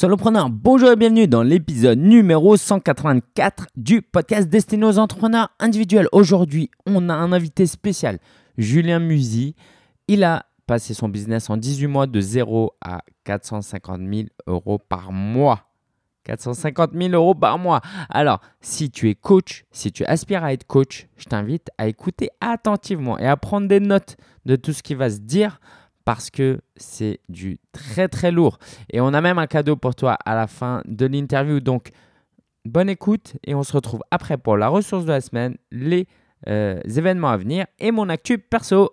Solopreneur, bonjour et bienvenue dans l'épisode numéro 184 du podcast destiné aux entrepreneurs individuels. Aujourd'hui, on a un invité spécial, Julien Musy. Il a passé son business en 18 mois de 0 à 450 000 euros par mois. 450 000 euros par mois. Alors, si tu es coach, si tu aspires à être coach, je t'invite à écouter attentivement et à prendre des notes de tout ce qui va se dire parce que c'est du très très lourd. Et on a même un cadeau pour toi à la fin de l'interview. Donc, bonne écoute et on se retrouve après pour la ressource de la semaine, les euh, événements à venir et mon actu perso.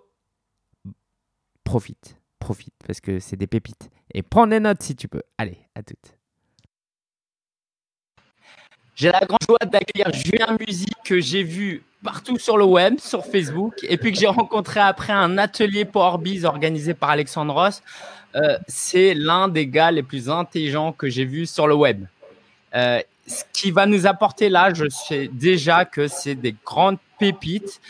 Profite, profite parce que c'est des pépites. Et prends des notes si tu peux. Allez, à toutes. J'ai la grande joie d'accueillir Julien Musique que j'ai vu partout sur le web, sur Facebook, et puis que j'ai rencontré après un atelier Powerbiz organisé par Alexandre Ross. Euh, c'est l'un des gars les plus intelligents que j'ai vu sur le web. Euh, ce qui va nous apporter là, je sais déjà que c'est des grandes pépites.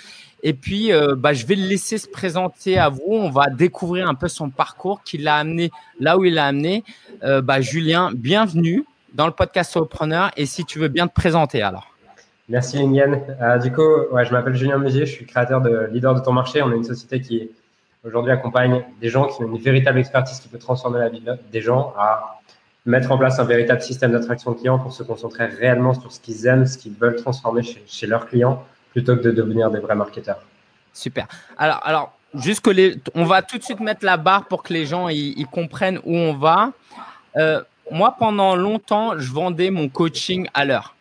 Et puis, euh, bah, je vais le laisser se présenter à vous. On va découvrir un peu son parcours qui l'a amené là où il l'a amené. Bah, Julien, bienvenue dans le podcast Solopreneur et si tu veux bien te présenter alors. Merci Lingen. Euh, du coup, ouais, je m'appelle Julien Musier, je suis créateur de Leader de ton marché. On est une société qui aujourd'hui accompagne des gens qui ont une véritable expertise qui peut transformer la vie des gens à mettre en place un véritable système d'attraction client pour se concentrer réellement sur ce qu'ils aiment, ce qu'ils veulent transformer chez, leurs clients plutôt que de devenir des vrais marketeurs. Super. Alors, alors juste que les, on va tout de suite mettre la barre pour que les gens ils, comprennent où on va. Euh, moi, pendant longtemps, je vendais mon coaching à l'heure.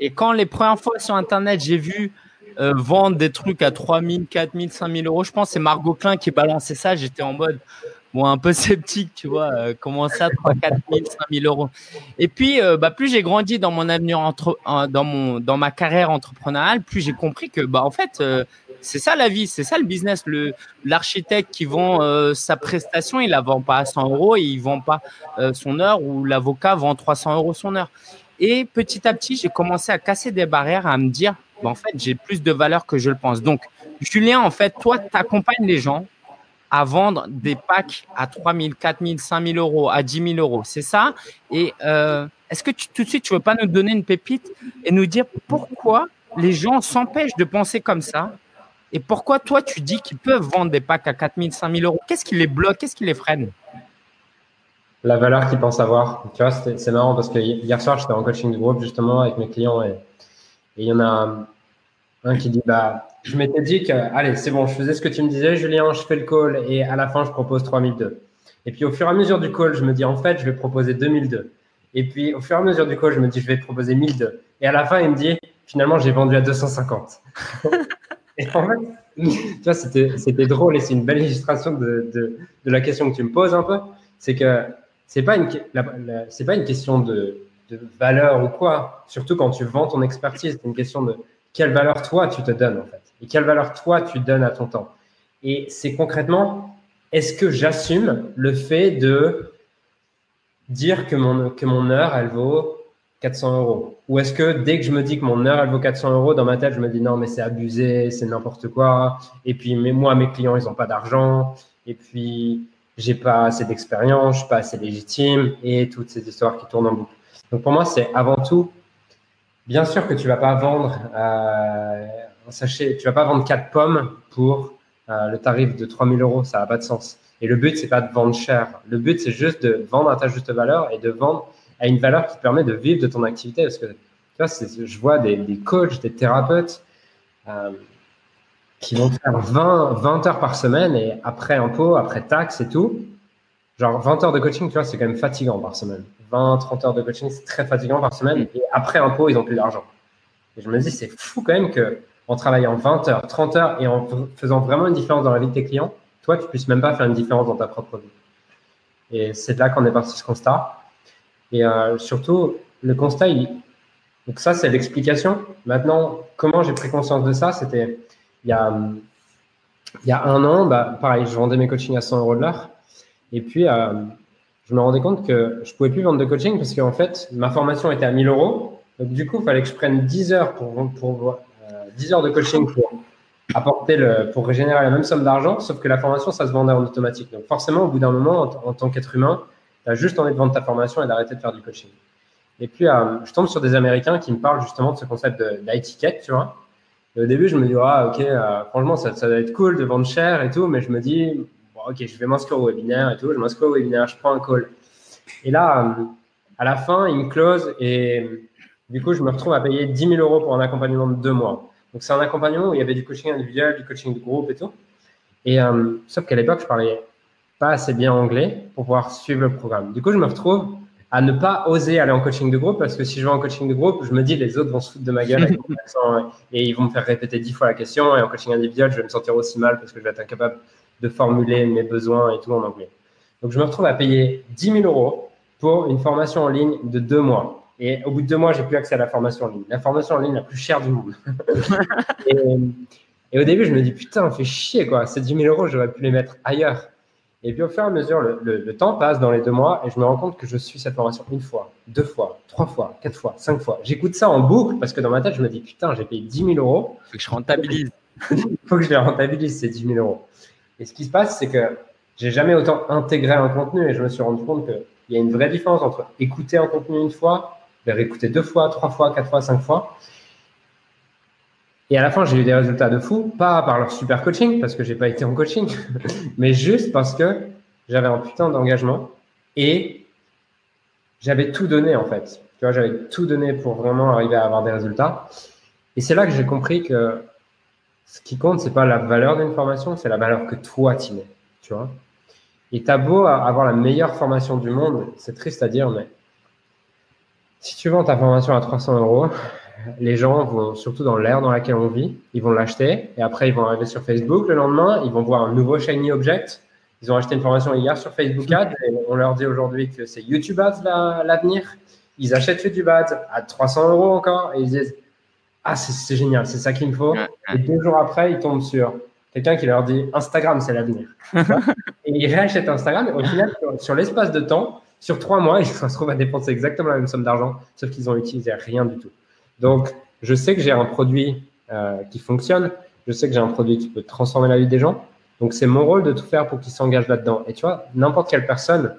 Et quand les premières fois sur Internet, j'ai vu euh, vendre des trucs à 3 000, 4 000, 5 000 euros, je pense que c'est Margot Klein qui balançait ça. J'étais en mode, un peu sceptique, tu vois, euh, comment ça, 3 4 000, 5 000 euros. Et puis, euh, bah, plus j'ai grandi dans mon avenir, entre, dans, ma carrière entrepreneuriale, plus j'ai compris que, bah, en fait, c'est ça la vie, c'est ça le business. L'architecte qui vend sa prestation, il la vend pas à 100 euros et il vend pas son heure ou l'avocat vend 300 euros son heure. Et petit à petit, j'ai commencé à casser des barrières, à me dire, en fait, j'ai plus de valeur que je le pense. Donc, Julien, en fait, toi, tu accompagnes les gens à vendre des packs à 3 000, 4 000, 5 000 euros, à 10 000 euros. C'est ça? Et euh, est-ce que tout de suite, tu veux pas nous donner une pépite et nous dire pourquoi les gens s'empêchent de penser comme ça? Et pourquoi toi, tu dis qu'ils peuvent vendre des packs à 4 000, 5 000 euros? Qu'est-ce qui les bloque? Qu'est-ce qui les freine? La valeur qu'ils pensent avoir. Tu vois, c'est marrant parce que hier soir, j'étais en coaching de groupe justement avec mes clients et il y en a un, qui dit bah, Je m'étais dit que, allez, c'est bon, je faisais ce que tu me disais, Julien, je fais le call et à la fin, je propose 3002. Et puis au fur et à mesure du call, je me dis en fait, je vais proposer 2002. Et puis au fur et à mesure du call, je me dis je vais proposer 1002. Et à la fin, il me dit finalement, j'ai vendu à 250. Et en fait, tu vois, c'était drôle et c'est une belle illustration de, de, de, la question que tu me poses un peu. C'est que c'est pas une c'est pas une question de, de, valeur ou quoi. Surtout quand tu vends ton expertise, c'est une question de quelle valeur toi tu te donnes en fait et quelle valeur toi tu donnes à ton temps. Et c'est concrètement, est-ce que j'assume le fait de dire que mon que mon heure elle vaut 400 euros? Ou est-ce que dès que je me dis que mon heure, elle vaut 400 euros, dans ma tête, je me dis non, mais c'est abusé, c'est n'importe quoi. Et puis, mais moi, mes clients, ils n'ont pas d'argent. Et puis, j'ai pas assez d'expérience, je suis pas assez légitime et toutes ces histoires qui tournent en boucle. Donc, pour moi, c'est avant tout, bien sûr que tu vas pas vendre euh, un sachet, tu vas pas vendre quatre pommes pour euh, le tarif de 3000 euros, ça n'a pas de sens. Et le but, c'est pas de vendre cher. Le but, c'est juste de vendre à ta juste valeur et de vendre à une valeur qui te permet de vivre de ton activité. Parce que tu vois, je vois des, des, coachs, des thérapeutes euh, qui vont faire 20, 20 heures par semaine et après impôt, après taxes et tout. Genre 20 heures de coaching, tu vois, c'est quand même fatigant par semaine. 20, 30 heures de coaching, c'est très fatigant par semaine. Et après impôt, ils n'ont plus d'argent. Et je me dis, c'est fou quand même que en travaillant 20 heures, 30 heures et en faisant vraiment une différence dans la vie de tes clients, toi, tu puisses même pas faire une différence dans ta propre vie. Et c'est là qu'on est parti ce constat. Et euh, surtout, le constat, il... donc ça, c'est l'explication. Maintenant, comment j'ai pris conscience de ça C'était il y a, un an, bah, pareil, je vendais mes coachings à 100 euros de l'heure. Et puis, euh, je me rendais compte que je pouvais plus vendre de coaching parce qu'en fait, ma formation était à 1000 euros. Donc, du coup, il fallait que je prenne 10 heures pour, pour 10 euh, heures de coaching pour apporter pour régénérer la même somme d'argent, sauf que la formation, ça se vendait en automatique. Donc, forcément, au bout d'un moment, en tant qu'être humain, Tu as juste envie de vendre ta formation et d'arrêter de faire du coaching. Et puis, euh, je tombe sur des Américains qui me parlent justement de ce concept d'étiquette, tu vois. Au début, je me dis, ah, ok, euh, franchement, ça, ça doit être cool de vendre cher et tout, mais je me dis, ok, je vais m'inscrire au webinaire et tout, je m'inscris au webinaire, je prends un call. Et là, euh, à la fin, il me close et du coup, je me retrouve à payer 10 000 euros pour un accompagnement de deux mois. Donc, c'est un accompagnement où il y avait du coaching individuel, du coaching de groupe et tout. Et euh, sauf qu'à l'époque, je parlais pas assez bien anglais pour pouvoir suivre le programme. Du coup, je me retrouve à ne pas oser aller en coaching de groupe parce que si je vais en coaching de groupe, je me dis les autres vont se foutre de ma gueule et ils vont me faire répéter dix fois la question. Et en coaching individuel, je vais me sentir aussi mal parce que je vais être incapable de formuler mes besoins et tout en anglais. Donc, je me retrouve à payer 10 000 euros pour une formation en ligne de deux mois. Et au bout de deux mois, j'ai plus accès à la formation en ligne. La formation en ligne la plus chère du monde. et, au début, je me dis, putain, on fait chier, quoi. Ces 10 000 euros, j'aurais pu les mettre ailleurs. Et puis, au fur et à mesure, le, temps passe dans les deux mois et je me rends compte que je suis cette formation une fois, deux fois, trois fois, quatre fois, cinq fois. J'écoute ça en boucle parce que dans ma tête, je me dis, putain, j'ai payé 10 000 euros. Faut que je rentabilise. Il faut que je les rentabilise, ces 10 000 euros. Et ce qui se passe, c'est que j'ai jamais autant intégré un contenu et je me suis rendu compte qu'il y a une vraie différence entre écouter un contenu une fois les réécouter deux fois, trois fois, quatre fois, cinq fois. Et à la fin, j'ai eu des résultats de fou, pas par leur super coaching, parce que j'ai pas été en coaching, mais juste parce que j'avais un putain d'engagement et j'avais tout donné en fait. Tu vois, j'avais tout donné pour vraiment arriver à avoir des résultats. Et c'est là que j'ai compris que ce qui compte, c'est pas la valeur d'une formation, c'est la valeur que toi tu mets. Tu vois. Et t'as beau avoir la meilleure formation du monde, c'est triste à dire, mais si tu vends ta formation à 300 euros, les gens vont, surtout dans l'ère dans laquelle on vit, ils vont l'acheter et après ils vont arriver sur Facebook le lendemain, ils vont voir un nouveau shiny object. Ils ont acheté une formation hier sur Facebook Ads et on leur dit aujourd'hui que c'est YouTube Ads l'avenir. ils achètent YouTube Ads à 300 euros encore et ils disent Ah, c'est génial, c'est ça qu'il me faut. Et deux jours après, ils tombent sur quelqu'un qui leur dit Instagram, c'est l'avenir. et ils réachètent Instagram et au final, sur l'espace de temps, sur trois mois, ils se retrouvent à dépenser exactement la même somme d'argent, sauf qu'ils ont utilisé rien du tout. Donc, je sais que j'ai un produit euh, qui fonctionne, je sais que j'ai un produit qui peut transformer la vie des gens. Donc, c'est mon rôle de tout faire pour qu'ils s'engagent là-dedans. Et tu vois, n'importe quelle personne,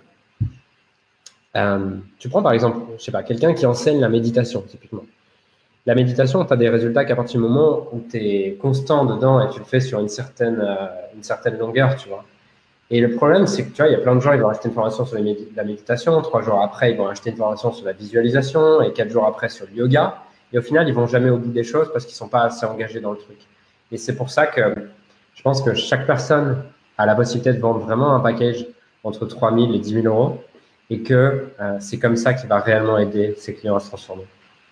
euh, tu prends par exemple, je sais pas, quelqu'un qui enseigne la méditation, typiquement. La méditation, tu as des résultats qu'à partir du moment où tu es constant dedans et tu le fais sur une certaine, euh, une certaine longueur, tu vois. Et le problème, c'est que tu vois, il y a plein de gens, ils vont acheter une formation sur la méditation, trois jours après, ils vont acheter une formation sur la visualisation, et quatre jours après sur le yoga. Et au final, ils vont jamais au bout des choses parce qu'ils sont pas assez engagés dans le truc. Et c'est pour ça que je pense que chaque personne a la possibilité de vendre vraiment un package entre 3 000 et 10 000 euros, et que euh, c'est comme ça qu'il va réellement aider ses clients à se transformer.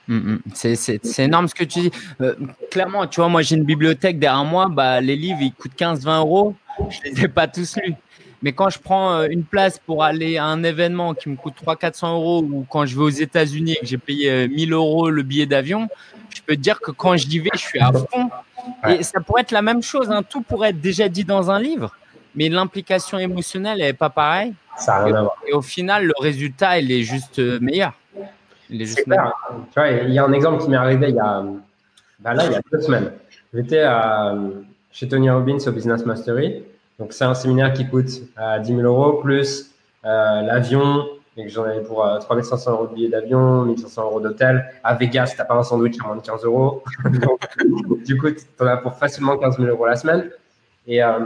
Mm, mm. C'est énorme ce que tu dis. Euh, clairement, tu vois, moi j'ai une bibliothèque derrière moi, bah, les livres ils coûtent 15-20 euros. Je les ai pas tous lus. Mais quand je prends euh, une place pour aller à un événement qui me coûte 300-400 euros ou quand je vais aux États-Unis et que j'ai payé 1000 euh, euros le billet d'avion, je peux te dire que quand je vais, je suis à fond. Et ça pourrait être la même chose. Hein. Tout pourrait être déjà dit dans un livre, mais l'implication émotionnelle n'est pas pareille. Ça a rien et, à voir. et au final, le résultat, il est juste meilleur. Il est juste meilleur. Tu vois, il y a un exemple qui m'est arrivé il y a, bah là, il y a deux semaines. J'étais chez Tony Robbins au Business Mastery. Donc, c'est un séminaire qui coûte euh, 10 000 euros plus euh, l'avion. Donc, j'en avais pour 3500 euh, euros de billet d'avion, 1500 euros d'hôtel. À Vegas, t'as pas un sandwich à moins de 15 euros. du coup, tu en as pour facilement 15 000 euros la semaine. Et, euh,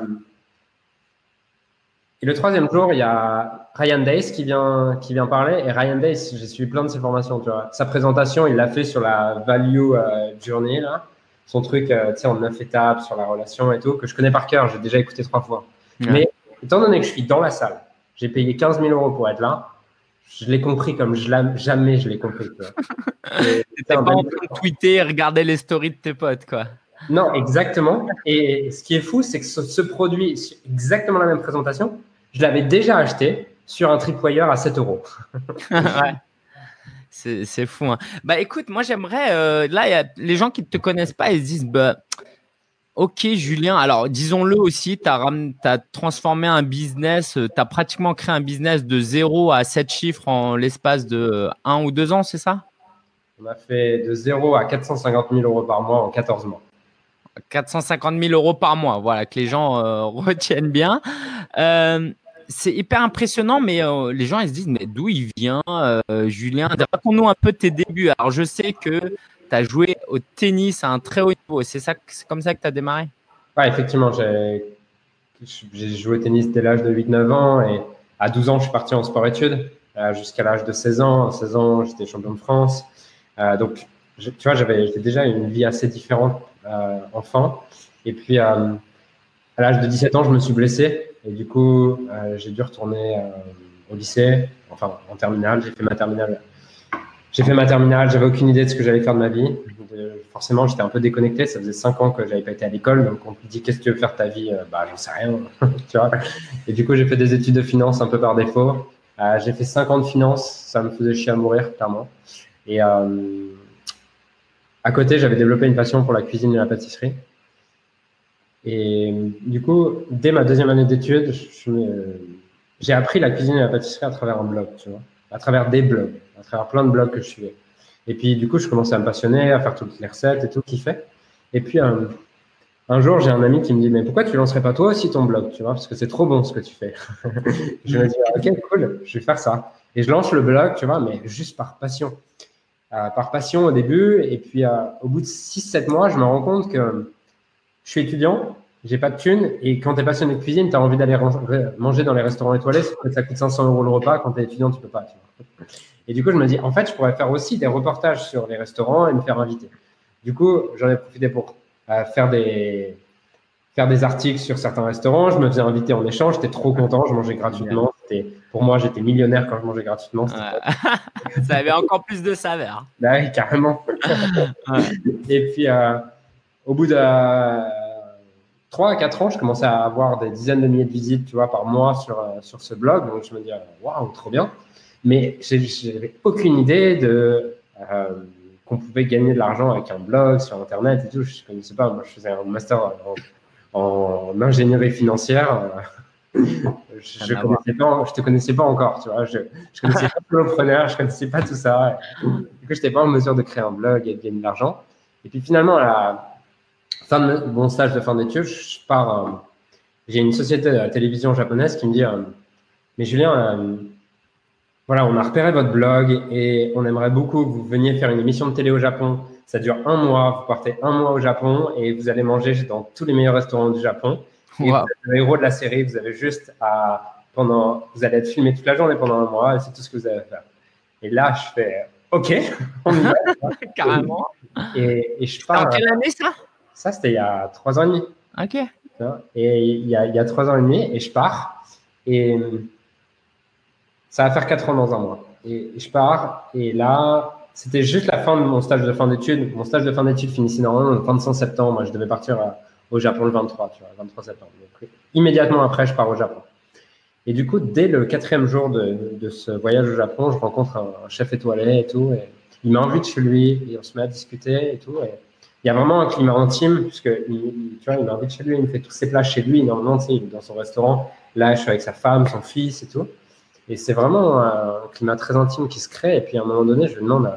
et le troisième jour, il y a Ryan Dace qui vient, qui vient parler. Et Ryan Dace, j'ai suivi plein de ses formations. Tu vois. Sa présentation, il l'a fait sur la value journey. Là son truc, euh, tu sais, en neuf étapes sur la relation et tout, que je connais par cœur, j'ai déjà écouté trois fois. Mais étant donné que je suis dans la salle, j'ai payé 15 000 euros pour être là, je l'ai compris comme je jamais je l'ai compris. Tu pas en train de tweeter et regarder les stories de tes potes, quoi. Non, exactement. Et ce qui est fou, c'est que ce, produit, exactement la même présentation, je l'avais déjà acheté sur un tripwire à 7 euros. ouais. C'est fou. Hein. Bah écoute, moi j'aimerais. Euh, là, y a les gens qui ne te connaissent pas, ils se disent bah, Ok, Julien, alors disons-le aussi, tu as, transformé un business, euh, tu as pratiquement créé un business de 0 à 7 chiffres en l'espace de 1 ou 2 ans, c'est ça? On a fait de 0 à 450 000 euros par mois en 14 mois. 450 000 euros par mois, voilà, que les gens euh, retiennent bien. C'est hyper impressionnant, mais euh, les gens ils se disent mais d'où il vient, euh, Julien? Raconte-nous un peu tes débuts. Alors je sais que tu as joué au tennis à un très haut niveau. C'est ça, c'est comme ça que tu as démarré? Ouais, effectivement, j'ai joué au tennis dès l'âge de 8-9 ans et à 12 ans je suis parti en sport-études jusqu'à l'âge de 16 ans. À 16 ans, j'étais champion de France. donc tu vois, j'avais déjà une vie assez différente enfant. Et puis à l'âge de 17 ans, je me suis blessé et du coup, euh, j'ai dû retourner euh, au lycée, enfin en terminale. J'ai fait ma terminale. J'ai fait ma terminale. J'avais aucune idée de ce que j'allais faire de ma vie. forcément, j'étais un peu déconnecté. Ça faisait cinq ans que j'avais pas été à l'école. Donc, on me dit qu'est-ce que tu veux faire de ta vie? Euh, Bah, j'en sais rien. tu vois Et du coup, j'ai fait des études de finance un peu par défaut. j'ai fait cinq ans de finance. Ça me faisait chier à mourir, clairement. Et à côté, j'avais développé une passion pour la cuisine et la pâtisserie. Et du coup, dès ma deuxième année d'études, j'ai appris la cuisine et la pâtisserie à travers un blog, tu vois, à travers des blogs, à travers plein de blogs que je suivais. Et puis, du coup, je commençais à me passionner, à faire toutes les recettes et tout, kiffer. Et puis, un, jour, j'ai un ami qui me dit, mais pourquoi tu lancerais pas toi aussi ton blog, tu vois, parce que c'est trop bon ce que tu fais. je me dis, ok, cool, je vais faire ça. Et je lance le blog, tu vois, mais juste par passion. Euh, par passion au début. Et puis, euh, au bout de 6-7 mois, je me rends compte que je suis étudiant, j'ai pas de thunes, et quand tu es passionné de cuisine, tu as envie d'aller manger dans les restaurants étoilés, ça coûte 500 euros le repas, quand tu es étudiant, tu peux pas. Et du coup, je me dis, en fait, je pourrais faire aussi des reportages sur les restaurants et me faire inviter. Du coup, j'en ai profité pour euh, faire des faire des articles sur certains restaurants. Je me faisais inviter en échange. J'étais trop content. Je mangeais gratuitement. Pour moi, j'étais millionnaire quand je mangeais gratuitement. ça avait encore plus de saveur. Bah oui, carrément. Et puis, euh, au bout de 3 à 4 ans, je commençais à avoir des dizaines de milliers de visites, tu vois, par mois sur, euh, sur ce blog. Donc, je me disais, waouh, trop bien. Mais j'avais aucune idée de euh, qu'on pouvait gagner de l'argent avec un blog sur Internet et tout. Je ne connaissais pas. Moi, je faisais un master en, ingénierie financière. je ne connaissais pas, je te connaissais pas encore, tu vois. Je, je connaissais pas l'entrepreneur, je connaissais pas tout ça. Du coup, je n'étais pas en mesure de créer un blog et de gagner de l'argent. Et puis finalement, la, fin de mon stage de fin d'études, je pars. Euh, j'ai une société de télévision japonaise qui me dit euh, Mais Julien, euh, voilà, on a repéré votre blog et on aimerait beaucoup que vous veniez faire une émission de télé au Japon. Ça dure un mois, vous partez un mois au Japon et vous allez manger dans tous les meilleurs restaurants du Japon. Et vous êtes le héros de la série, vous avez juste à pendant, vous allez être filmé toute la journée pendant un mois et c'est tout ce que vous avez à faire. Et là, je fais OK, on y va. Carrément. Et, et je pars. En quelle année ça? Ça, c'était il y a trois ans et demi. OK. Et il y, a, il y a trois ans et demi, et je pars. Et ça va faire quatre ans dans un mois. Et je pars, et là, c'était juste la fin de mon stage de fin d'études. Mon stage de fin d'études finissait normalement le 25 septembre. Moi, je devais partir euh, au Japon le 23, tu vois, 23 septembre. immédiatement après, je pars au Japon. Et du coup, dès le quatrième jour de, de ce voyage au Japon, je rencontre un, chef étoilé et tout. Et il m'invite chez lui et on se met à discuter et tout. Et il y a vraiment un climat intime, puisque il, tu vois, il m'invite chez lui, il me fait tous ses plats chez lui. Normalement, tu sais, il est dans son restaurant. Là, je suis avec sa femme, son fils et tout. Et c'est vraiment un climat très intime qui se crée. Et puis, à un moment donné, je lui demande,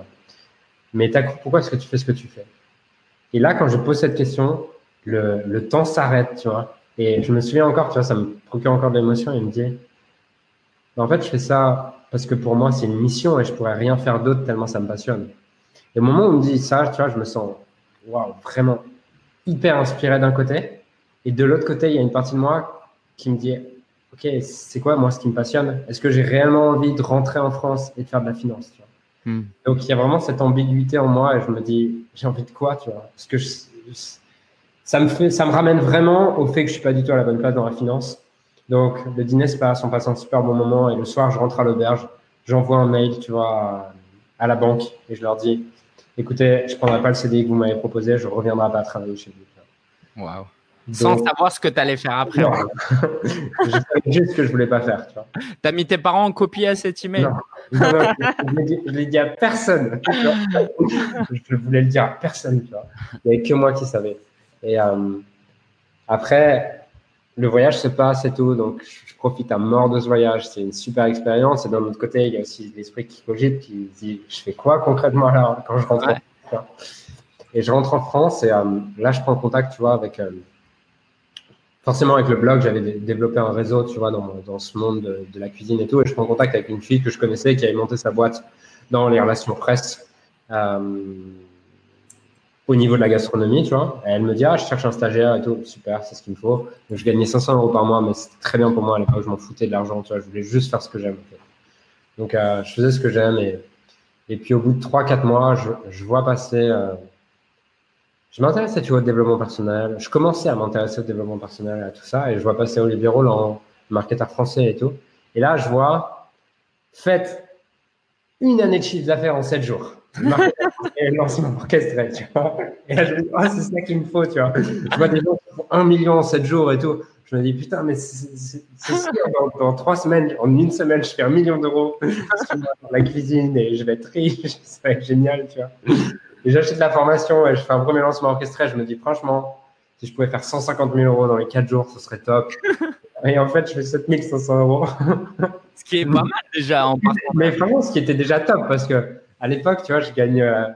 mais pourquoi est-ce que tu fais ce que tu fais? Et là, quand je pose cette question, le, le temps s'arrête, tu vois. Et je me souviens encore, tu vois, ça me procure encore de l'émotion. Il me dit, en fait, je fais ça parce que pour moi, c'est une mission et je pourrais rien faire d'autre tellement ça me passionne. Et au moment où il me dit ça, tu vois, je me sens waouh, vraiment hyper inspiré d'un côté. Et de l'autre côté, il y a une partie de moi qui me dit, OK, c'est quoi moi ce qui me passionne? Est-ce que j'ai réellement envie de rentrer en France et de faire de la finance tu vois? Hmm. Donc il y a vraiment cette ambiguïté en moi et je me dis, j'ai envie de quoi tu vois? Parce que ça, me fait, ça me ramène vraiment au fait que je suis pas du tout à la bonne place dans la finance. Donc le dîner se passe, on passe un super bon moment et le soir, je rentre à l'auberge, j'envoie un mail, tu vois, à la banque et je leur dis, écoutez, je ne prendrai pas le CDI que vous m'avez proposé, je ne reviendrai pas travailler chez vous. Waouh. Sans savoir ce que tu allais faire après. je savais juste ce que je ne voulais pas faire. Tu as mis tes parents en copie à cet email? Non, je ne l'ai dit à personne. je voulais le dire à personne. Tu vois. Il n'y avait que moi qui savais. Et euh, après, le voyage se passe et tout, donc je profite à mort de ce voyage. C'est une super expérience. Et d'un autre côté, il y a aussi l'esprit qui cogite, qui dit je fais quoi concrètement là quand je rentre en France Et je rentre en France et euh, là, je prends contact, tu vois, avec euh, forcément, avec le blog, j'avais développé un réseau, tu vois, dans, dans ce monde de, de, la cuisine et tout. Et je prends contact avec une fille que je connaissais qui avait monté sa boîte dans les relations presse euh, au niveau de la gastronomie, tu vois. Elle me dit, ah, je cherche un stagiaire et tout. Super, c'est ce qu'il me faut. Je gagnais 500 euros par mois, mais c'était très bien pour moi à l'époque. Je m'en foutais de l'argent, tu vois. Je voulais juste faire ce que j'aime. Donc, euh, je faisais ce que j'aime. Et, et puis, au bout de 3-4 mois, je, je vois passer. Euh, je m'intéressais, tu vois, au développement personnel. Je commençais à m'intéresser au développement personnel et à tout ça. Et je vois passer Olivier Roland, marketeur français et tout. Et là, je vois, faites une année de chiffre d'affaires en 7 jours. Et lancement orchestré, tu vois. Et là, je me dis, oh, c'est ça qu'il me faut, tu vois. Je vois des gens qui font 1 million en 7 jours et tout. Je me dis, putain, mais c'est sûr, dans, dans 3 semaines, en une semaine, je fais un million d'euros dans la cuisine et je vais être riche. Ça va être génial, tu vois. Et j'achète la formation et je fais un premier lancement orchestré. Je me dis, franchement, si je pouvais faire 150 000 euros dans les 4 jours, ce serait top. Et en fait, je fais 7500 euros. ce qui est pas mal déjà en. Mais vraiment, ce qui était déjà top parce que à l'époque, tu vois, je gagne, euh,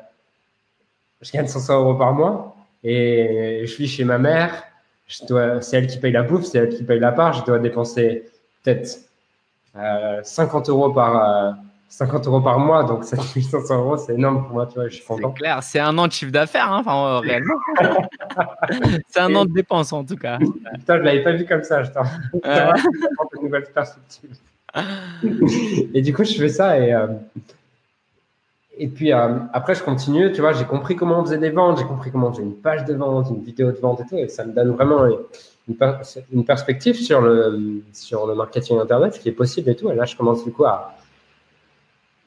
je gagne 500 euros par mois et je suis chez ma mère. Je dois, c'est elle qui paye la bouffe, c'est elle qui paye la part. Je dois dépenser peut-être euh, 50 euros par, euh, 50 euros par mois, donc 7500 euros, c'est énorme pour moi, tu vois, je suis content. C'est clair, c'est un an de chiffre d'affaires, hein, enfin, réellement. c'est un an de dépenses, en tout cas. Putain, je l'avais pas vu comme ça, je t'en euh... une nouvelle perspective. et du coup, je fais ça et, euh, et puis euh, après, je continue, tu vois, j'ai compris comment on faisait des ventes, j'ai compris comment on faisait une page de vente, une vidéo de vente et tout, et ça me donne vraiment une, perspective sur le, sur le marketing Internet, ce qui est possible et tout. Et là, je commence du coup à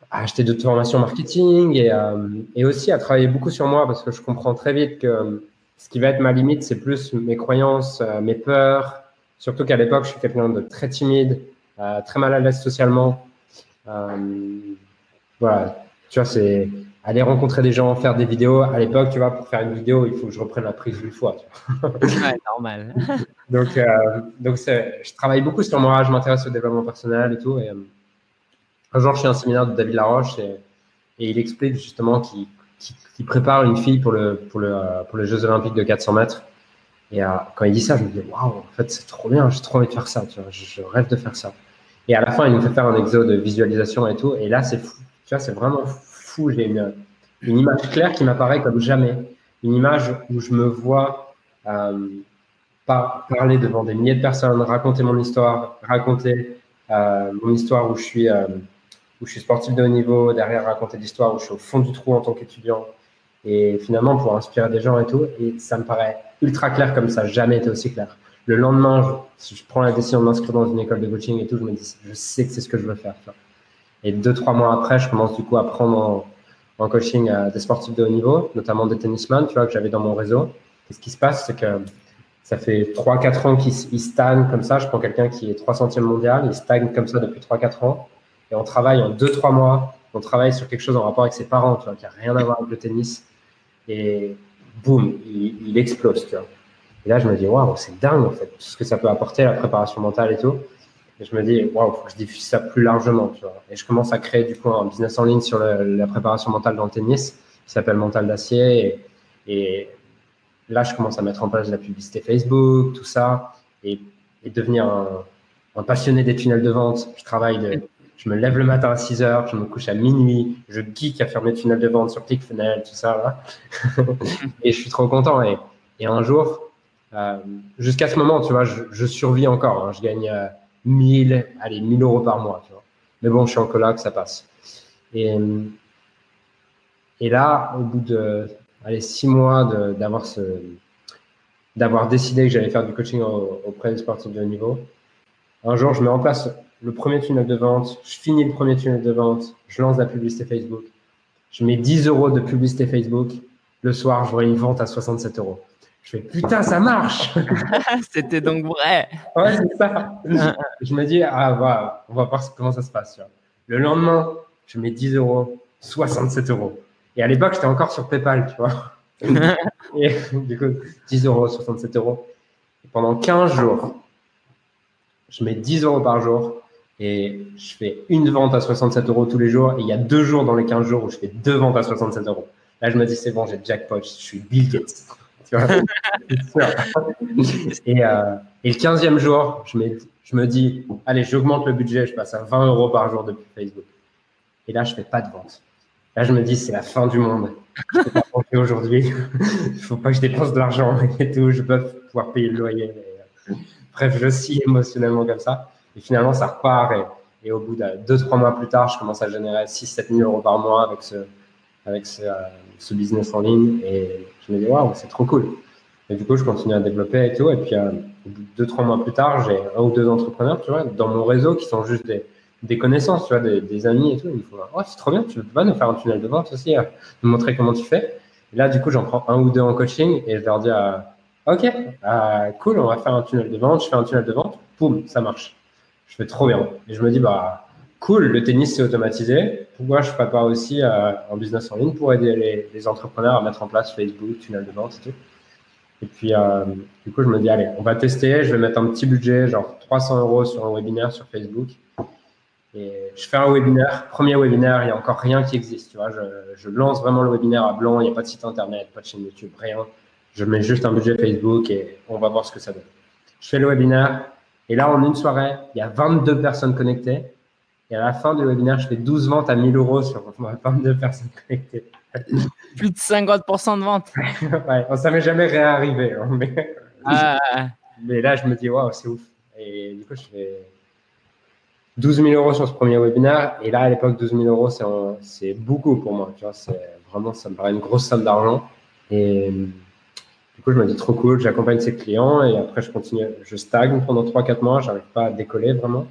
acheter d'autres formations marketing et, euh, et, aussi à travailler beaucoup sur moi parce que je comprends très vite que ce qui va être ma limite, c'est plus mes croyances, euh, mes peurs. Surtout qu'à l'époque, je suis quelqu'un de très timide, euh, très mal à l'aise socialement. voilà, tu vois, c'est aller rencontrer des gens, faire des vidéos. À l'époque, tu vois, pour faire une vidéo, il faut que je reprenne la prise une fois. Ouais, normal. donc, donc je travaille beaucoup sur moi, je m'intéresse au développement personnel et tout. Et, un jour, je suis à un séminaire de David Laroche et, et il explique justement qu'il prépare une fille pour, le, pour, le, pour les Jeux Olympiques de 400 mètres. Et euh, quand il dit ça, je me dis, waouh, en fait, c'est trop bien, j'ai trop envie de faire ça, tu vois, je, rêve de faire ça. Et à la fin, il nous fait faire un exo de visualisation et tout. Et là, c'est fou, tu vois, c'est vraiment fou. J'ai une, image claire qui m'apparaît comme jamais. Une image où je me vois euh, par, parler devant des milliers de personnes, raconter mon histoire, raconter euh, mon histoire où je suis euh, où je suis sportif de haut niveau, derrière raconter l'histoire où je suis au fond du trou en tant qu'étudiant, et finalement pour inspirer des gens et tout. Et ça me paraît ultra clair comme ça, jamais été aussi clair. Le lendemain, je, si je prends la décision de m'inscrire dans une école de coaching et tout, je me dis, je sais que c'est ce que je veux faire. Et deux, trois mois après, je commence du coup à prendre en, coaching à des sportifs de haut niveau, notamment des tennisman, tu vois, que j'avais dans mon réseau. Et ce qui se passe, c'est que ça fait 3-4 ans qu'il stagne comme ça. Je prends quelqu'un qui est 300e mondial, il stagne comme ça depuis 3-4 ans et on travaille en deux, trois mois, on travaille sur quelque chose en rapport avec ses parents, tu vois, qui n'a rien à voir avec le tennis. Et boum, il, il, explose, tu vois. Et là, je me dis, waouh, c'est dingue, en fait, ce que ça peut apporter, la préparation mentale et tout. Et je me dis, waouh, faut que je diffuse ça plus largement, tu vois. Et je commence à créer, du coup, un business en ligne sur le, la préparation mentale dans le tennis, qui s'appelle Mental d'acier. Et, et, là, je commence à mettre en place la publicité Facebook, tout ça, et, et devenir un, un passionné des tunnels de vente. Je travaille de, je me lève le matin à 6 heures, je me couche à minuit, je geek à faire mes tunnels de vente sur ClickFunnels, tout ça. Là. et je suis trop content. Et, et un jour, euh, jusqu'à ce moment, tu vois, je, je survis encore. Hein, je gagne euh, 1000, allez, 1000 euros par mois. Tu vois. Mais bon, je suis en coloc, ça passe. Et, et là, au bout de allez, 6 mois d'avoir d'avoir décidé que j'allais faire du coaching auprès des sportifs de haut niveau, un jour, je mets en place le premier tunnel de vente, je finis le premier tunnel de vente, je lance la publicité Facebook, je mets 10 euros de publicité Facebook, le soir, je vois une vente à 67 euros. Je fais putain, ça marche C'était donc vrai Ouais, c'est ça. je me dis, ah, voilà, on va voir comment ça se passe. Le lendemain, je mets 10 euros, 67 euros. Et à l'époque, j'étais encore sur PayPal, tu vois. et du coup, 10 euros, 67 euros. Et pendant 15 jours, je mets 10 euros par jour et je fais une vente à 67 euros tous les jours. Et il y a deux jours dans les 15 jours où je fais deux ventes à 67 euros. Là, je me dis, c'est bon, j'ai jackpot, je suis Bill Gates. Tu vois et, euh, et le 15e jour, je, je me dis, allez, j'augmente le budget, je passe à 20 euros par jour depuis Facebook. Et là, je fais pas de vente. Là, je me dis, c'est la fin du monde. Je peux pas vendre aujourd'hui. Il faut pas que je dépense de l'argent et tout. Je peux pouvoir payer le loyer. Euh, bref, je suis émotionnellement comme ça. Et finalement, ça repart. Et, au bout de deux, trois mois plus tard, je commence à générer 6 7 000 euros par mois avec ce, avec ce, euh, ce business en ligne. Et je me dis, waouh, c'est trop cool. Et du coup, je continue à développer et tout. Et puis, euh, deux, trois mois plus tard, j'ai un ou deux entrepreneurs, tu vois, dans mon réseau qui sont juste des, connaissances, tu vois, des, amis et tout. Ils me font, oh, c'est trop bien, tu vas nous faire un tunnel de vente aussi, euh, nous montrer comment tu fais. Là, du coup, j'en prends un ou deux en coaching et je leur dis, euh, OK, cool, on va faire un tunnel de vente. Je fais un tunnel de vente, boum, ça marche. Je fais trop bien. Et je me dis, bah, cool, le tennis c'est automatisé. Pourquoi je pas aussi euh, un business en ligne pour aider les, les, entrepreneurs à mettre en place Facebook, tunnel de vente et tout. Et puis, euh, du coup, je me dis, allez, on va tester. Je vais mettre un petit budget, genre 300 euros sur un webinaire sur Facebook. Et je fais un webinaire, premier webinaire, il n'y a encore rien qui existe. Tu vois, je, je, lance vraiment le webinaire à blanc, il n'y a pas de site internet, pas de chaîne YouTube, rien. Je mets juste un budget Facebook et on va voir ce que ça donne. Je fais le webinaire et là, en une soirée, il y a 22 personnes connectées. Et à la fin du webinaire, je fais 12 ventes à 1000 euros sur 22 personnes connectées. Plus de 50% de ventes. ouais, ça m'est jamais réarrivé. Hein, mais, ah. mais, là, je me dis, waouh, c'est ouf. Et du coup, je fais 12 000 euros sur ce premier webinaire. Et là, à l'époque, 12 000 euros, c'est beaucoup pour moi. Tu vois, c'est vraiment, ça me paraît une grosse somme d'argent. Et du coup, je me dis, trop cool, j'accompagne ces clients. Et après, je continue, je stagne pendant 3-4 mois. J'arrive pas à décoller vraiment.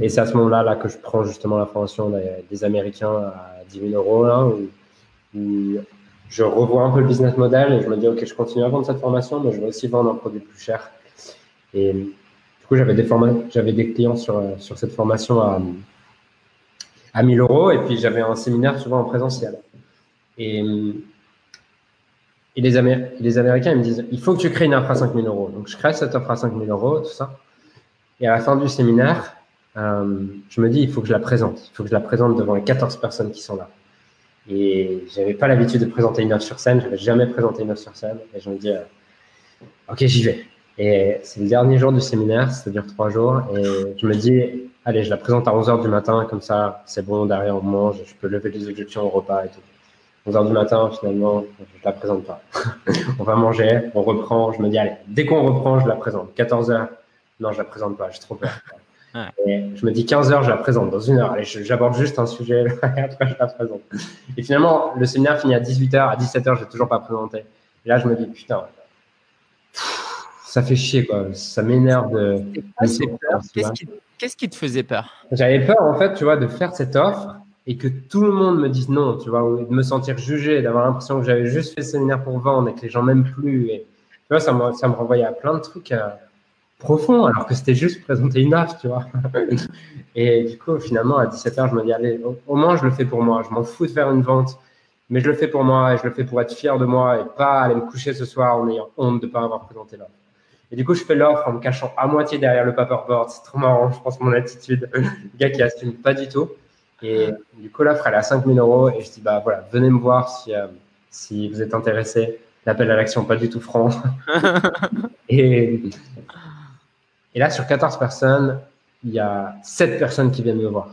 Et c'est à ce moment-là là, que je prends justement la formation des, Américains à 10 000 euros, où, je revois un peu le business model et je me dis, OK, je continue à vendre cette formation, mais je vais aussi vendre un produit plus cher. Et du coup, j'avais des, j'avais des clients sur, sur cette formation à, à 1000 euros et puis j'avais un séminaire souvent en présentiel. Et, et les, les Américains, ils me disent, il faut que tu crées une offre à 5000 euros. Donc, je crée cette offre à 5000 euros, tout ça. Et à la fin du séminaire, euh, je me dis, il faut que je la présente. Il faut que je la présente devant les 14 personnes qui sont là. Et j'avais pas l'habitude de présenter une offre sur scène. Je n'avais jamais présenté une offre sur scène. Et je me dis, euh, OK, j'y vais. Et c'est le dernier jour du séminaire, ça dure trois jours. Et je me dis, allez, je la présente à 11h du matin, comme ça, c'est bon, derrière on mange, je peux lever les objections au repas et tout. 11h du matin, finalement, je la présente pas. on va manger, on reprend, je me dis, allez, dès qu'on reprend, je la présente. 14h, non, je la présente pas, j'ai trop peur. Et je me dis 15 heures, je la présente dans une heure. Allez, j'aborde juste un sujet et après je la présente. Et finalement, le séminaire finit à 18 h À 17 h je l'ai toujours pas présenté. Et là, je me dis putain, ça fait chier quoi. Ça m'énerve de. Qu'est-ce qui, te faisait peur? J'avais peur en fait, tu vois, de faire cette offre et que tout le monde me dise non, tu vois, ou de me sentir jugé, d'avoir l'impression que j'avais juste fait le séminaire pour vendre et que les gens m'aiment plus. Et tu vois, ça me, ça me renvoyait à plein de trucs. À, profond, alors que c'était juste présenter une offre, tu vois. et du coup, finalement, à 17h, je me dis, allez, au, moins, je le fais pour moi. Je m'en fous de faire une vente, mais je le fais pour moi et je le fais pour être fier de moi et pas aller me coucher ce soir en ayant honte de ne pas avoir présenté l'offre. Et du coup, je fais l'offre en me cachant à moitié derrière le paperboard. C'est trop marrant, je pense, mon attitude. le gars qui assume pas du tout. Et du coup, l'offre, elle est à 5000 euros. Et je dis, bah voilà, venez me voir si, euh, si vous êtes intéressé. L'appel à l'action, pas du tout franc. et, et là, sur 14 personnes, il y a 7 personnes qui viennent me voir.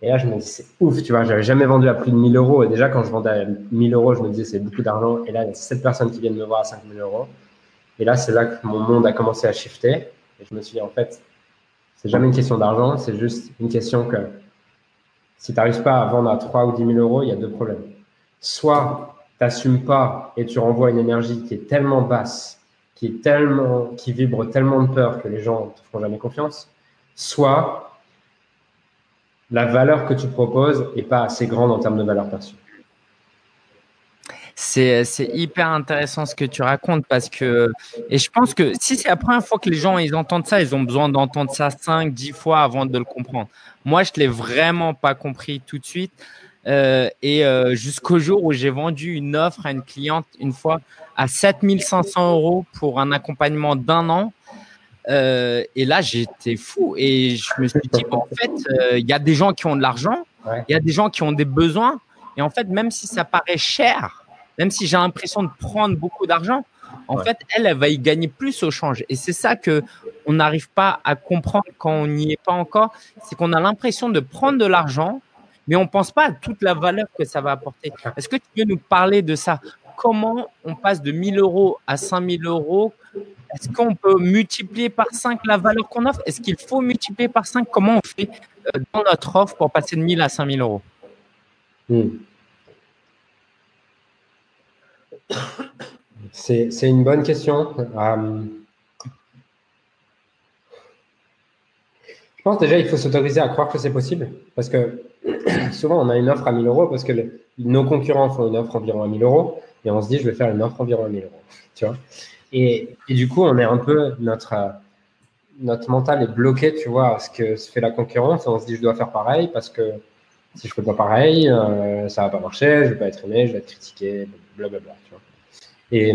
Et là, je me dis, c'est ouf, tu vois, j'avais jamais vendu à plus de 1000 euros. Et déjà, quand je vendais à 1000 euros, je me disais, c'est beaucoup d'argent. Et là, il y a 7 personnes qui viennent me voir à 5000 euros. Et là, c'est là que mon monde a commencé à shifter. Et je me suis dit, en fait, c'est jamais une question d'argent, c'est juste une question que si tu n'arrives pas à vendre à 3 ou 10 000 euros, il y a deux problèmes. Soit tu n'assumes pas et tu renvoies une énergie qui est tellement basse qui vibre tellement de peur que les gens ne te feront jamais confiance, soit la valeur que tu proposes n'est pas assez grande en termes de valeur perçue. C'est, hyper intéressant ce que tu racontes parce que, et je pense que si c'est la première fois que les gens ils entendent ça, ils ont besoin d'entendre ça 5, 10 fois avant de le comprendre. Moi, je ne l'ai vraiment pas compris tout de suite. Euh, et euh, jusqu'au jour où j'ai vendu une offre à une cliente une fois à 7500 euros pour un accompagnement d'un an. Euh, et là, j'étais fou et je me suis dit, en fait, il y a des gens qui ont de l'argent, il y a des gens qui ont des besoins. Et en fait, même si ça paraît cher, même si j'ai l'impression de prendre beaucoup d'argent, En fait, elle, elle va y gagner plus au change. Et c'est ça que on n'arrive pas à comprendre quand on n'y est pas encore. C'est qu'on a l'impression de prendre de l'argent, mais on pense pas à toute la valeur que ça va apporter. Est-ce que tu veux nous parler de ça? Comment on passe de 1000 euros à 5000 euros? Est-ce qu'on peut multiplier par 5 la valeur qu'on offre? Est-ce qu'il faut multiplier par 5 Comment on fait euh, dans notre offre pour passer de 1000 à 5000 euros? Hmm. C'est une bonne question. Euh, je pense déjà il faut s'autoriser à croire que c'est possible parce que souvent on a une offre à 1000 euros parce que nos concurrents font une offre environ à 1000 euros et on se dit je vais faire une offre environ à 1000 euros. Tu vois et, et, du coup on est un peu notre notre mental est bloqué tu vois à ce que se fait la concurrence et on se dit je dois faire pareil parce que si je fais pas pareil euh, ça va pas marcher, je vais pas être aimé, je vais être critiqué, blablabla. Tu vois et,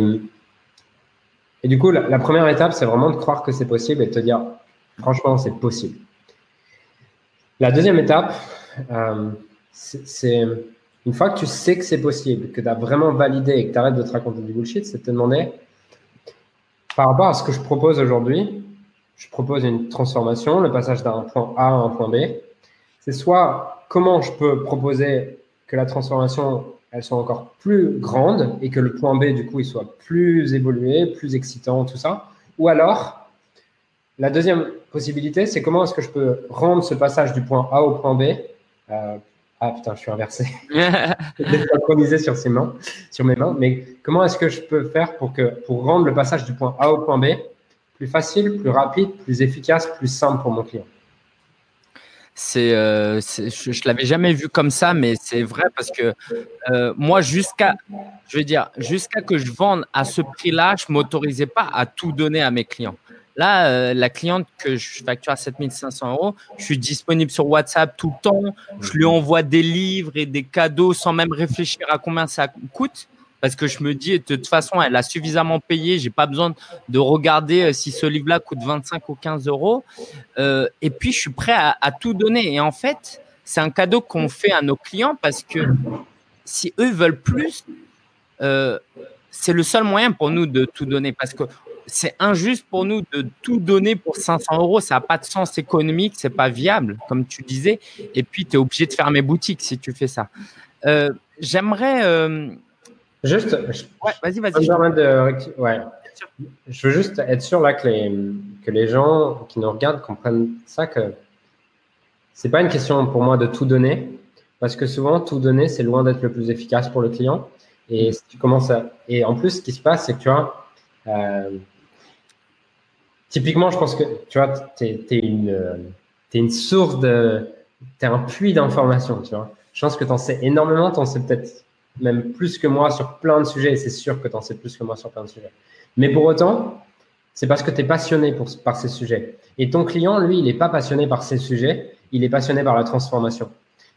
et du coup, la, première étape, c'est vraiment de croire que c'est possible et de te dire, franchement, c'est possible. La deuxième étape, euh, c'est une fois que tu sais que c'est possible, que tu as vraiment validé et que tu arrêtes de te raconter du bullshit, c'est de te demander, par rapport à ce que je propose aujourd'hui, je propose une transformation, le passage d'un point A à un point B. C'est soit comment je peux proposer que la transformation elles sont encore plus grandes et que le point B, du coup, il soit plus évolué, plus excitant, tout ça. Ou alors, la deuxième possibilité, c'est comment est-ce que je peux rendre ce passage du point A au point B Ah putain, je suis inversé. synchronisé sur, ses mains, sur mes mains. Mais comment est-ce que je peux faire pour, que, pour rendre le passage du point A au point B plus facile, plus rapide, plus efficace, plus simple pour mon client? C'est, euh, je, ne l'avais jamais vu comme ça, mais c'est vrai parce que euh, moi, jusqu'à, je veux dire, jusqu'à que je vende à ce prix-là, je m'autorisais pas à tout donner à mes clients. Là, euh, la cliente que je facture à 7500 euros, je suis disponible sur WhatsApp tout le temps. Je lui envoie des livres et des cadeaux sans même réfléchir à combien ça coûte parce que je me dis, de toute façon, elle a suffisamment payé, j'ai pas besoin de regarder euh, si ce livre-là coûte 25 ou 15 euros. Euh, et puis, je suis prêt à, tout donner. Et en fait, c'est un cadeau qu'on fait à nos clients parce que si eux veulent plus, c'est le seul moyen pour nous de tout donner parce que c'est injuste pour nous de tout donner pour 500 euros. Ça n'a pas de sens économique, c'est pas viable, comme tu disais. Et puis, tu es obligé de fermer boutique si tu fais ça. J'aimerais Juste, ouais, vas-y, vas-y. Je... Ouais. Je veux juste être sûr là que les, que les gens qui nous regardent comprennent ça, que c'est pas une question pour moi de tout donner, parce que souvent, tout donner, c'est loin d'être le plus efficace pour le client. Et si tu commences à. Et en plus, ce qui se passe, c'est que tu vois, euh, typiquement, je pense que tu vois, es, une, une source de. Tu es un puits d'informations, tu vois. Je pense que tu en sais énormément, tu en sais peut-être même plus que moi sur plein de sujets, et c'est sûr que tu en sais plus que moi sur plein de sujets. Mais pour autant, c'est parce que tu es passionné pour, par ces sujets. Et ton client, lui, il n'est pas passionné par ces sujets, il est passionné par la transformation.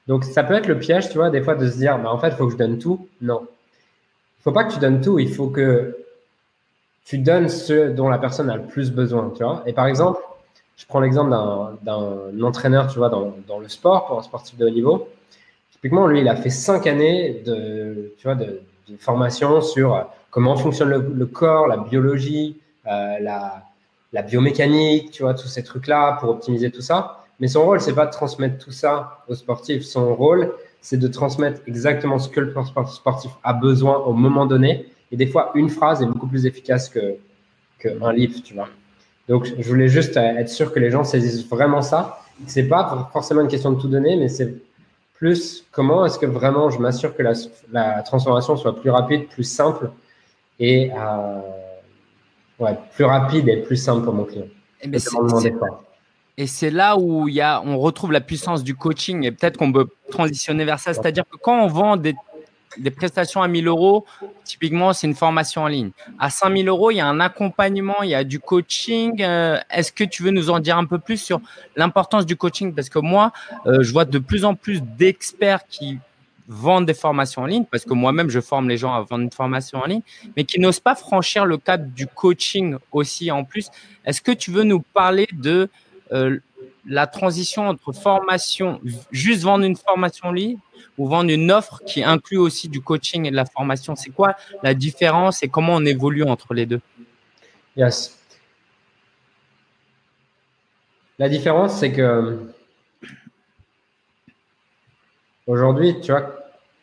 Donc, ça peut être le piège, tu vois, des fois, de se dire, bah, en fait, il faut que je donne tout. Non. Il faut pas que tu donnes tout, il faut que tu donnes ce dont la personne a le plus besoin, tu vois. Et par exemple, je prends l'exemple d'un entraîneur, tu vois, dans, dans le sport, pour un sportif de haut niveau. Typiquement, lui, il a fait cinq années de, tu vois, de, formation sur euh, comment fonctionne le, corps, la biologie, euh, la, la, biomécanique, tu vois, tous ces trucs-là pour optimiser tout ça. Mais son rôle, c'est pas de transmettre tout ça aux sportifs. Son rôle, c'est de transmettre exactement ce que le sportif a besoin au moment donné. Et des fois, une phrase est beaucoup plus efficace que qu'un livre, tu vois. Donc, je voulais juste être sûr que les gens saisissent vraiment ça. C'est pas forcément une question de tout donner, mais c'est plus comment est-ce que vraiment je m'assure que la, transformation soit plus rapide, plus simple et euh, ouais, plus rapide et plus simple pour mon client. Eh ben, et c'est là où il y a, on retrouve la puissance du coaching et peut-être qu'on peut transitionner vers ça. C'est-à-dire que quand on vend des des prestations à 1000 euros, typiquement, c'est une formation en ligne. À 5000 euros, il y a un accompagnement, il y a du coaching. Euh, est-ce que tu veux nous en dire un peu plus sur l'importance du coaching? Parce que moi, euh, je vois de plus en plus d'experts qui vendent des formations en ligne, parce que moi-même, je forme les gens à vendre une formation en ligne, mais qui n'osent pas franchir le cap du coaching aussi en plus. Est-ce que tu veux nous parler de euh, la transition entre formation, juste vendre une formation ligne ou vendre une offre qui inclut aussi du coaching et de la formation C'est quoi la différence et comment on évolue entre les deux? Yes. La différence, c'est que aujourd'hui, tu vois,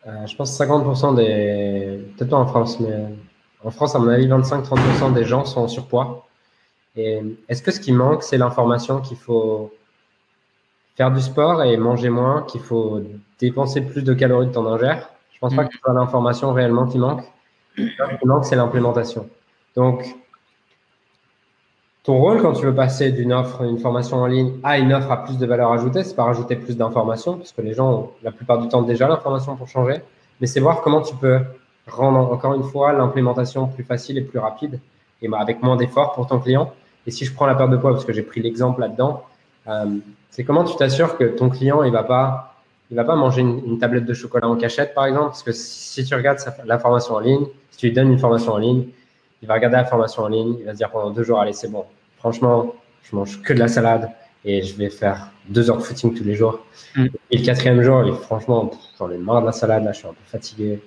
euh, je pense que 50% des, peut-être pas en France, mais en France, à mon avis, 25-30% des gens sont en surpoids. Et est-ce que ce qui manque, c'est l'information qu'il faut faire du sport et manger moins, qu'il faut dépenser plus de calories de ton ingère Je pense pas mm. que ce soit l'information réellement qui manque. Ce qui manque, c'est l'implémentation. Donc, ton rôle quand tu veux passer d'une offre, une formation en ligne à une offre à plus de valeur ajoutée, c'est pas rajouter plus d'informations, parce que les gens ont la plupart du temps déjà l'information pour changer, mais c'est voir comment tu peux rendre encore une fois l'implémentation plus facile et plus rapide et avec moins d'efforts pour ton client. Et si je prends la perte de poids, parce que j'ai pris l'exemple là-dedans, euh, c'est comment tu t'assures que ton client il va pas il va pas manger une, tablette de chocolat en cachette par exemple, parce que si tu regardes la formation en ligne, si tu lui donnes une formation en ligne, il va regarder la formation en ligne, il va se dire pendant deux jours, allez, c'est bon. Franchement, je mange que de la salade et je vais faire deux heures de footing tous les jours. Mm. Et le quatrième jour, il, franchement, j'en ai marre de la salade, là, je suis un peu fatigué.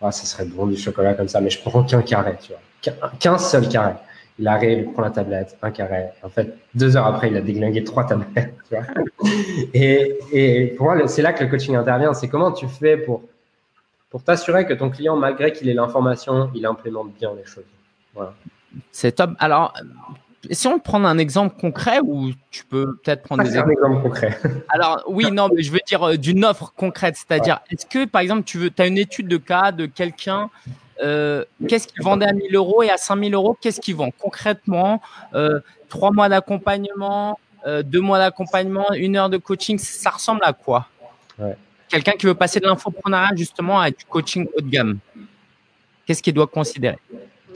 Ah, ça serait bon du chocolat comme ça, mais je prends qu'un carré, tu vois. Qu'un seul carré. Il arrive, il prend la tablette, un carré. En fait, deux heures après, il a déglingué trois tablettes. Et, pour moi, c'est là que le coaching intervient. C'est comment tu fais pour, pour t'assurer que ton client, malgré qu'il ait l'information, il implémente bien les choses. C'est top. Alors, si on prend un exemple concret ou tu peux peut-être prendre des un exemple concret. Alors, oui, non, mais je veux dire euh, d'une offre concrète. C'est-à-dire, est-ce que, par exemple, tu veux, as une étude de cas de quelqu'un, euh, qu'est-ce qu'il vendait à 1000 euros et à 5000 euros, qu'est-ce qu'il vend concrètement euh, Trois mois d'accompagnement, deux mois d'accompagnement, une heure de coaching, ça ressemble à quoi? Quelqu'un qui veut passer de l'infoprenariat justement à du coaching haut de gamme, qu'est-ce qu'il doit considérer?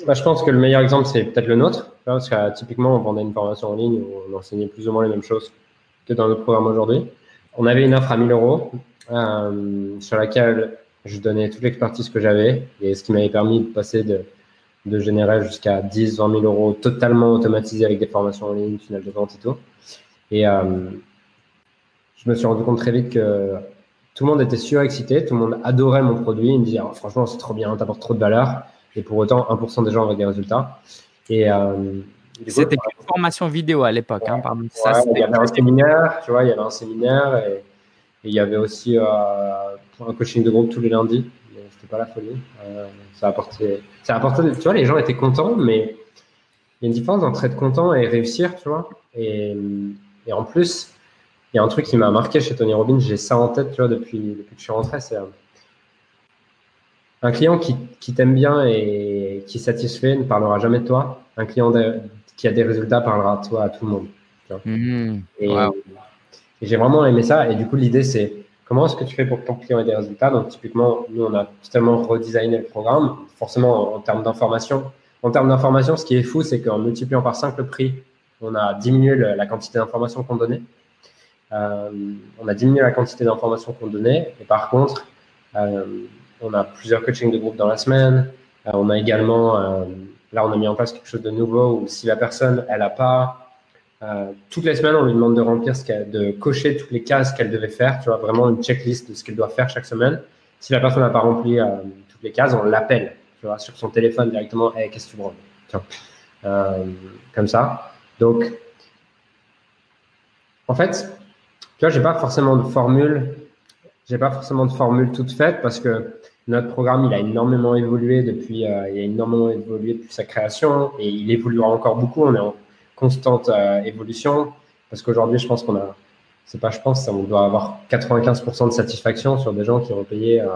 Bah, je pense que le meilleur exemple, c'est peut-être le nôtre. Parce que typiquement, on vendait une formation en ligne où on enseignait plus ou moins les mêmes choses que dans notre programme aujourd'hui. On avait une offre à 1000 euros euh, sur laquelle je donnais toute l'expertise que j'avais et ce qui m'avait permis de passer de, de générer jusqu'à 10, 20 000 euros totalement automatisés avec des formations en ligne, tunnel de vente et tout. Et euh, je me suis rendu compte très vite que tout le monde était surexcité, tout le monde adorait mon produit. Il me disait, oh, franchement, c'est trop bien, t'apportes trop de valeur. Et pour autant, 1% des gens avaient des résultats. Et euh, c'était une formation vidéo à l'époque, hein, pardon. il y avait un séminaire, tu vois, il y avait un séminaire et, il y avait aussi euh, un coaching de groupe tous les lundis. C'était pas la folie. Euh, ça apportait, ça apportait, tu vois, les gens étaient contents, mais il y a une différence entre être content et réussir, tu vois. Et, et en plus, il y a un truc qui m'a marqué chez Tony Robbins, j'ai ça en tête, tu vois, depuis, depuis que je suis rentré, c'est un client qui, qui t'aime bien et qui est satisfait ne parlera jamais de toi. Un client qui a des résultats parlera de toi à tout le monde. Mmh. et, j'ai vraiment aimé ça. Et du coup, l'idée, c'est comment est-ce que tu fais pour que ton client ait des résultats? Donc, typiquement, nous, on a totalement redesigné le programme, forcément en, termes d'information. En termes d'information, ce qui est fou, c'est qu'en multipliant par 5 le prix, on a diminué la quantité d'informations qu'on donnait. Euh, on a diminué la quantité d'informations qu'on donnait. Et par contre, euh, on a plusieurs coachings de groupe dans la semaine. Euh, on a également, euh, là, on a mis en place quelque chose de nouveau où si la personne, elle n'a pas, euh, toutes les semaines, on lui demande de remplir, ce de cocher toutes les cases qu'elle devait faire, tu vois, vraiment une checklist de ce qu'elle doit faire chaque semaine. Si la personne n'a pas rempli toutes les cases, on l'appelle, tu vois, sur son téléphone directement, hey, qu'est-ce que tu branles? Comme ça. Donc, en fait, tu vois, j'ai pas forcément de formule j'ai pas forcément de formule toute faite parce que notre programme, il a énormément évolué depuis, euh, il a énormément évolué depuis sa création et il évoluera encore beaucoup. On est en constante euh, évolution parce qu'aujourd'hui, je pense qu'on a, c'est pas je pense, on doit avoir 95% de satisfaction sur des gens qui ont payé euh,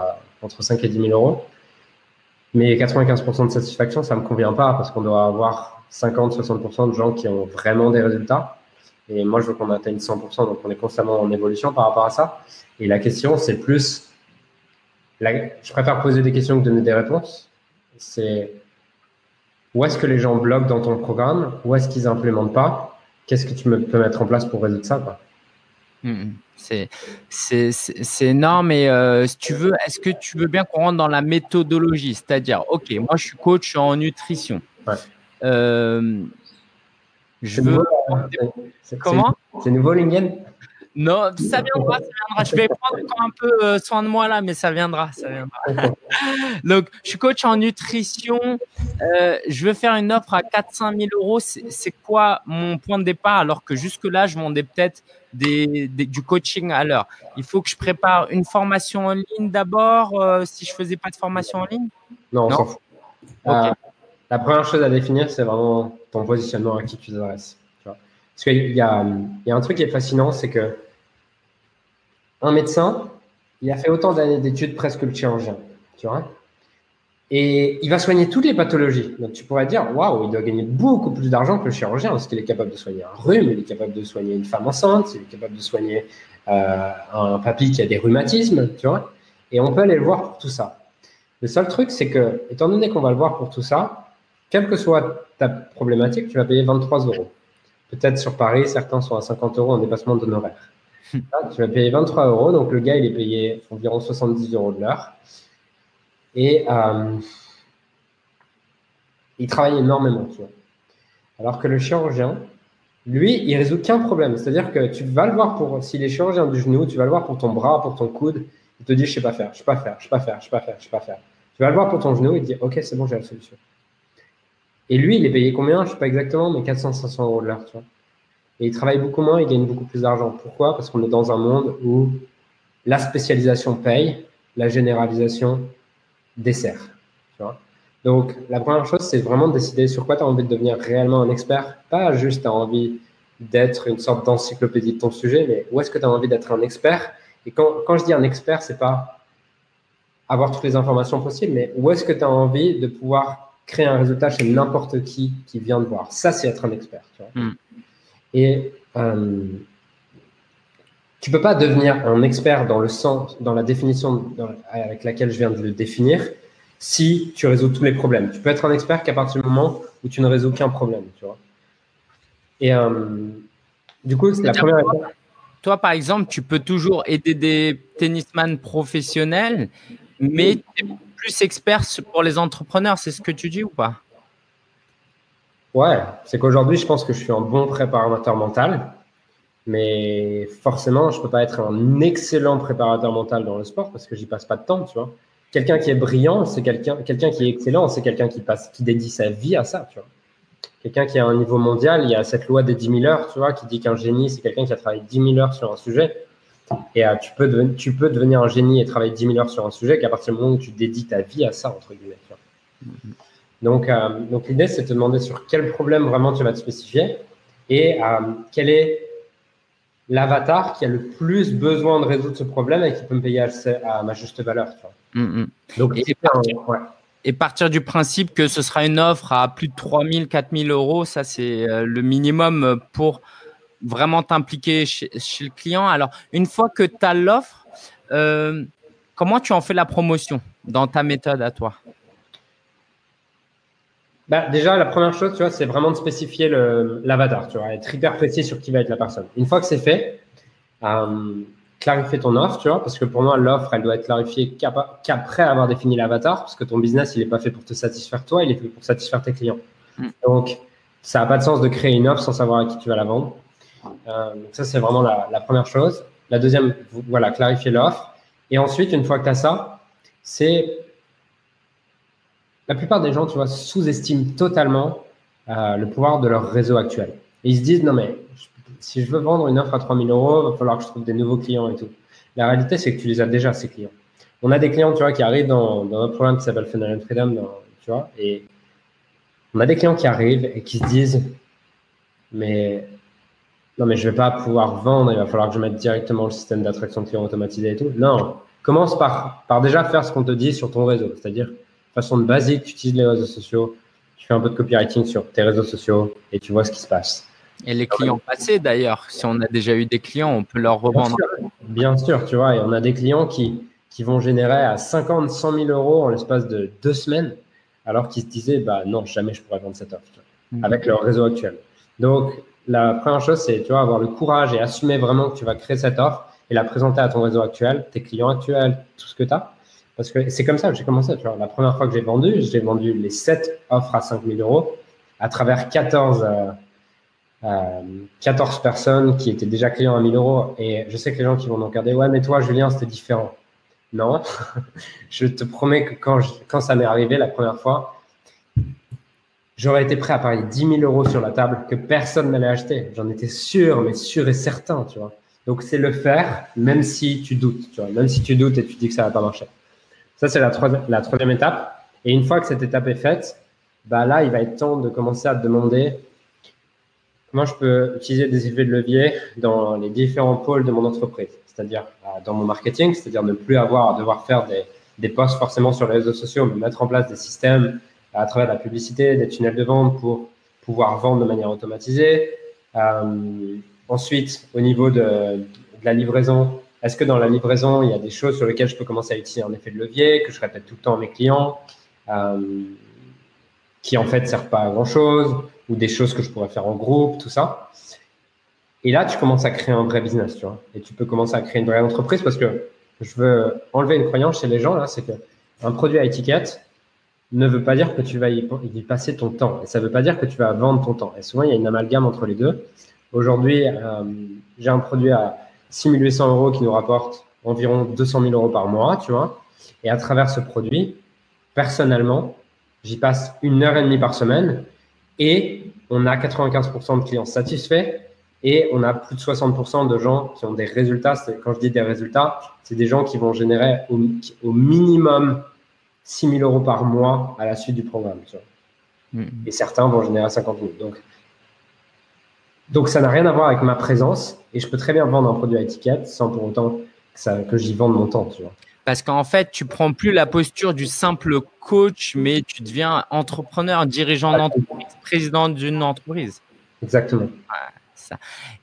entre 5 et 10 000 euros. Mais 95% de satisfaction, ça me convient pas parce qu'on doit avoir 50-60% de gens qui ont vraiment des résultats. Et moi, je veux qu'on atteigne 100%, donc on est constamment en évolution par rapport à ça. Et la question, c'est plus, je préfère poser des questions que donner des réponses. C'est où est-ce que les gens bloquent dans ton programme? Où est-ce qu'ils n'implémentent pas? Qu'est-ce que tu peux mettre en place pour résoudre ça quoi? Hmm, c'est énorme. Et euh, si tu veux, est-ce que tu veux bien qu'on rentre dans la méthodologie? C'est-à-dire, OK, moi je suis coach en nutrition. Euh, Je veux. Comment? C'est nouveau, LinkedIn non, ça viendra, ça viendra. Je vais prendre encore un peu euh, soin de moi là, mais ça viendra, ça viendra. Donc, je suis coach en nutrition. Euh, je veux faire une offre à 400 000 euros. C'est quoi mon point de départ alors que jusque-là, je vendais peut-être des, du coaching à l'heure? Il faut que je prépare une formation en ligne d'abord euh, si je faisais pas de formation en ligne? Non, on s'en fout. la première chose à définir, c'est vraiment ton positionnement à qui tu t'adresses. Parce qu'il y a, un truc qui est fascinant, c'est que un médecin, il a fait autant d'années d'études presque que le chirurgien, tu vois. Et il va soigner toutes les pathologies. Donc tu pourrais dire, waouh, il doit gagner beaucoup plus d'argent que le chirurgien, parce qu'il est capable de soigner un rhume, il est capable de soigner une femme enceinte, il est capable de soigner euh, un papy qui a des rhumatismes, tu vois. Et on peut aller le voir pour tout ça. Le seul truc, c'est que, étant donné qu'on va le voir pour tout ça, quelle que soit ta problématique, tu vas payer 23 euros. Peut-être sur Paris, certains sont à 50 euros en dépassement d'honoraires. tu vas payer 23 euros, donc le gars, il est payé environ 70 euros de l'heure. Et euh, il travaille énormément, tu vois. Alors que le chirurgien, lui, il résout qu'un problème. C'est-à-dire que tu vas le voir pour, s'il est chirurgien du genou, tu vas le voir pour ton bras, pour ton coude, il te dit, je sais pas faire, je sais pas faire, je sais pas faire, je sais pas faire, je sais pas faire. Tu vas le voir pour ton genou, il te dit, ok, c'est bon, j'ai la solution. Et lui, il est payé combien? Je ne sais pas exactement, mais 400-500 euros de l'heure. Tu vois. Et il travaille beaucoup moins, il gagne beaucoup plus d'argent. Pourquoi? Parce qu'on est dans un monde où la spécialisation paye, la généralisation dessert. Tu vois. Donc, la première chose, c'est vraiment de décider sur quoi tu as envie de devenir réellement un expert. Pas juste tu as envie d'être une sorte d'encyclopédie de ton sujet, mais où est-ce que tu as envie d'être un expert? Et quand, quand je dis un expert, c'est pas avoir toutes les informations possibles, mais où est-ce que tu as envie de pouvoir créer un résultat chez n'importe qui qui vient de voir. Ça, c'est être un expert. Tu vois. Hmm. Et euh, tu peux pas devenir un expert dans le sens, dans la définition avec laquelle je viens de le définir, si tu résous tous les problèmes. Tu peux être un expert qu'à partir du moment où tu ne résous aucun problème. Tu vois. Et euh, du coup, c'est la première Toi, par exemple, tu peux toujours aider des tennisman professionnels, mais plus expert pour les entrepreneurs, c'est ce que tu dis ou pas? Ouais, c'est qu'aujourd'hui, je pense que je suis un bon préparateur mental, mais forcément, je ne peux pas être un excellent préparateur mental dans le sport parce que j'y passe pas de temps, tu vois. Quelqu'un qui est brillant, c'est quelqu'un quelqu'un qui est excellent, c'est quelqu'un qui passe qui dédie sa vie à ça, tu vois. Quelqu'un qui a un niveau mondial, il y a cette loi des 10 000 heures, tu vois, qui dit qu'un génie, c'est quelqu'un qui a travaillé 10 000 heures sur un sujet. Et euh, tu, peux tu peux devenir un génie et travailler 10 000 heures sur un sujet qu'à partir du moment où tu dédies ta vie à ça, entre guillemets. Donc, euh, donc l'idée, c'est de te demander sur quel problème vraiment tu vas te spécifier et euh, quel est l'avatar qui a le plus besoin de résoudre ce problème et qui peut me payer à, ma juste valeur. Mm, mm. Donc, et partir, et partir, du principe que ce sera une offre à plus de 3 000, 4 000 euros, ça c'est le minimum pour vraiment t'impliquer chez, le client. Alors, une fois que tu as l'offre, euh, comment tu en fais la promotion dans ta méthode à toi? Bah, Déjà, la première chose, tu vois, c'est vraiment de spécifier l'avatar, tu vois, être hyper précis sur qui va être la personne. Une fois que c'est fait, euh, clarifier ton offre, tu vois, parce que pour moi, l'offre, elle doit être clarifiée qu'après avoir défini l'avatar, parce que ton business, il n'est pas fait pour te satisfaire toi, il est fait pour satisfaire tes clients. Mm. Donc, ça n'a pas de sens de créer une offre sans savoir à qui tu vas la vendre. Euh, donc ça, c'est vraiment la, première chose. La deuxième, voilà, clarifier l'offre. Et ensuite, une fois que tu as ça, c'est la plupart des gens, tu vois, sous-estiment totalement euh, le pouvoir de leur réseau actuel. Et ils se disent, non mais, si je veux vendre une offre à 3000 euros, il va falloir que je trouve des nouveaux clients et tout. La réalité, c'est que tu les as déjà, ces clients. On a des clients, tu vois, qui arrivent dans, dans notre programme qui s'appelle Funnel Freedom, tu vois, et on a des clients qui arrivent et qui se disent, mais non, mais je vais pas pouvoir vendre, il va falloir que je mette directement le système d'attraction de clients automatisé et tout. Non, commence par, par déjà faire ce qu'on te dit sur ton réseau, c'est-à-dire façon de basique, tu utilises les réseaux sociaux, tu fais un peu de copywriting sur tes réseaux sociaux et tu vois ce qui se passe. Et les clients passés d'ailleurs, si on a déjà eu des clients, on peut leur revendre. Bien sûr, tu vois, et on a des clients qui, qui vont générer à 50, 100 000 euros en l'espace de deux semaines, alors qu'ils se disaient, bah non, jamais je pourrais vendre cette offre, mmh. avec leur réseau actuel. Donc, la première chose, c'est tu vois, avoir le courage et assumer vraiment que tu vas créer cette offre et la présenter à ton réseau actuel, tes clients actuels, tout ce que tu as. Parce que c'est comme ça que j'ai commencé. Tu vois. La première fois que j'ai vendu, j'ai vendu les 7 offres à 5000 euros à travers 14, 14 euh, personnes qui étaient déjà clients à 1000 euros. Et je sais que les gens qui vont nous regarder, ouais, mais toi, Julien, c'était différent. Non, je te promets que quand, quand ça m'est arrivé la première fois, j'aurais été prêt à parier 10 000 euros sur la table que personne n'allait acheter. J'en étais sûr, mais sûr et certain, tu vois. Donc, c'est le faire, même si tu doutes, tu vois, même si tu doutes et tu dis que ça va pas marcher. Ça, c'est la, troisième étape. Et une fois que cette étape est faite, bah là, il va être temps de commencer à te demander comment je peux utiliser des effets de levier dans les différents pôles de mon entreprise, c'est-à-dire euh, dans mon marketing, c'est-à-dire ne plus avoir à devoir faire des, des posts forcément sur les réseaux sociaux, mais mettre en place des systèmes à travers la publicité, des tunnels de vente pour pouvoir vendre de manière automatisée. Euh, ensuite, au niveau de, la livraison, est-ce que dans la livraison, il y a des choses sur lesquelles je peux commencer à utiliser un effet de levier, que je répète tout le temps à mes clients, euh, qui en fait ne servent pas à grand-chose ou des choses que je pourrais faire en groupe, tout ça. Et là, tu commences à créer un vrai business, tu vois. Et tu peux commencer à créer une vraie entreprise parce que je veux enlever une croyance chez les gens, là, c'est que un produit à étiquette ne veut pas dire que tu vas y, passer ton temps. Et ça ne veut pas dire que tu vas vendre ton temps. Et souvent, il y a une amalgame entre les deux. Aujourd'hui, euh, j'ai un produit à 6800 euros qui nous rapporte environ 200 000 euros par mois, tu vois. Et à travers ce produit, personnellement, j'y passe une heure et demie par semaine et on a 95% de clients satisfaits et on a plus de 60% de gens qui ont des résultats. Quand je dis des résultats, c'est des gens qui vont générer au, minimum 6 000 euros par mois à la suite du programme. Mm-hmm. Et certains vont générer 50 000. Donc, donc ça n'a rien à voir avec ma présence et je peux très bien vendre un produit à étiquette sans pour autant que, ça, que j'y vende mon temps. Tu vois. Parce qu'en fait, tu prends plus la posture du simple coach, mais tu deviens entrepreneur, dirigeant d'entreprise, président d'une entreprise. Exactement.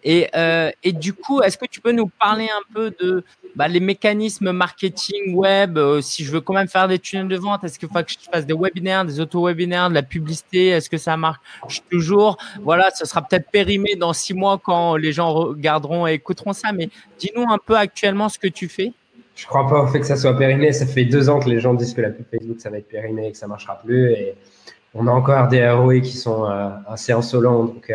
Euh, et, du coup, est-ce que tu peux nous parler un peu de bah, les mécanismes marketing web euh, Si je veux quand même faire des tunnels de vente, est-ce qu'il faut que je fasse des webinaires, des auto-webinaires, de la publicité Est-ce que ça marche toujours? Voilà, ce sera peut-être périmé dans six mois quand les gens regarderont et écouteront ça. Mais dis-nous un peu actuellement ce que tu fais. Je crois pas au fait que ça soit périmé. Ça fait deux ans que les gens disent que la pub Facebook, ça va être périmé et que ça marchera plus. Et on a encore des ROI qui sont euh, assez insolents. Donc.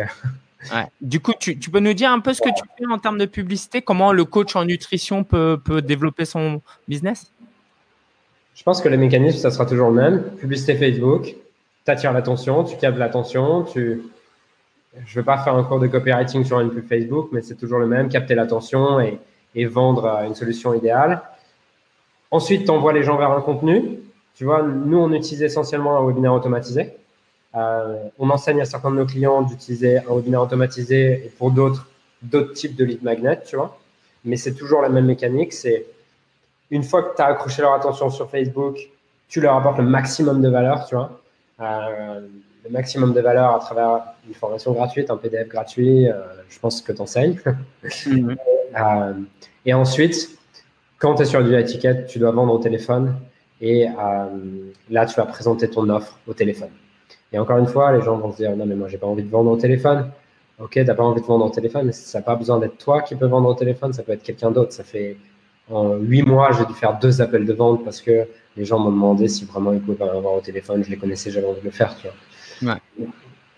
Du coup, tu, peux nous dire un peu ce que tu fais en termes de publicité Comment le coach en nutrition peut, peut développer son business? Je pense que le mécanisme, ça sera toujours le même. Publicité Facebook, tu attires l'attention, tu captes l'attention, tu... Je ne vais pas faire un cours de copywriting sur une pub Facebook, mais c'est toujours le même, capter l'attention et, et vendre euh, une solution idéale. Ensuite, tu envoies les gens vers un contenu. Tu vois, nous, on utilise essentiellement un webinaire automatisé. Euh, on enseigne à certains de nos clients d'utiliser un webinaire automatisé et pour d'autres, d'autres types de lead magnet, tu vois. Mais c'est toujours la même mécanique. C'est une fois que tu as accroché leur attention sur Facebook, tu leur apportes le maximum de valeur, tu vois. Euh, le maximum de valeur à travers une formation gratuite, un PDF gratuit, euh, je pense que tu enseignes. Mhm. et ensuite, quand tu es sur du étiquette, tu dois vendre au téléphone et là, tu vas présenter ton offre au téléphone. Et encore une fois, les gens vont se dire non, mais moi, j'ai pas envie de vendre au téléphone. Ok, tu n'as pas envie de vendre au téléphone, mais ça n'a pas besoin d'être toi qui peux vendre au téléphone, ça peut être quelqu'un d'autre. Ça fait en huit mois, j'ai dû faire deux appels de vente parce que les gens m'ont demandé si vraiment ils pouvaient avoir au téléphone. Je les connaissais, j'avais envie de le faire. Tu vois. Ouais.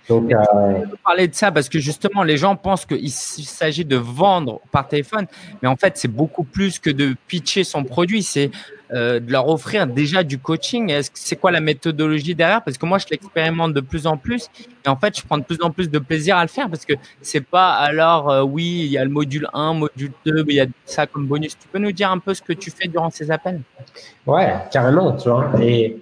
Donc, euh... parler de ça parce que justement, les gens pensent qu'il s'agit de vendre par téléphone, mais en fait, c'est beaucoup plus que de pitcher son produit. C'est euh, de leur offrir déjà du coaching. Est-ce que c'est quoi la méthodologie derrière? Parce que moi, je l'expérimente de plus en plus et en fait, je prends de plus en plus de plaisir à le faire parce que c'est pas alors euh, oui, il y a le module 1, module 2, il y a ça comme bonus. Tu peux nous dire un peu ce que tu fais durant ces appels? Ouais, carrément, tu vois. Et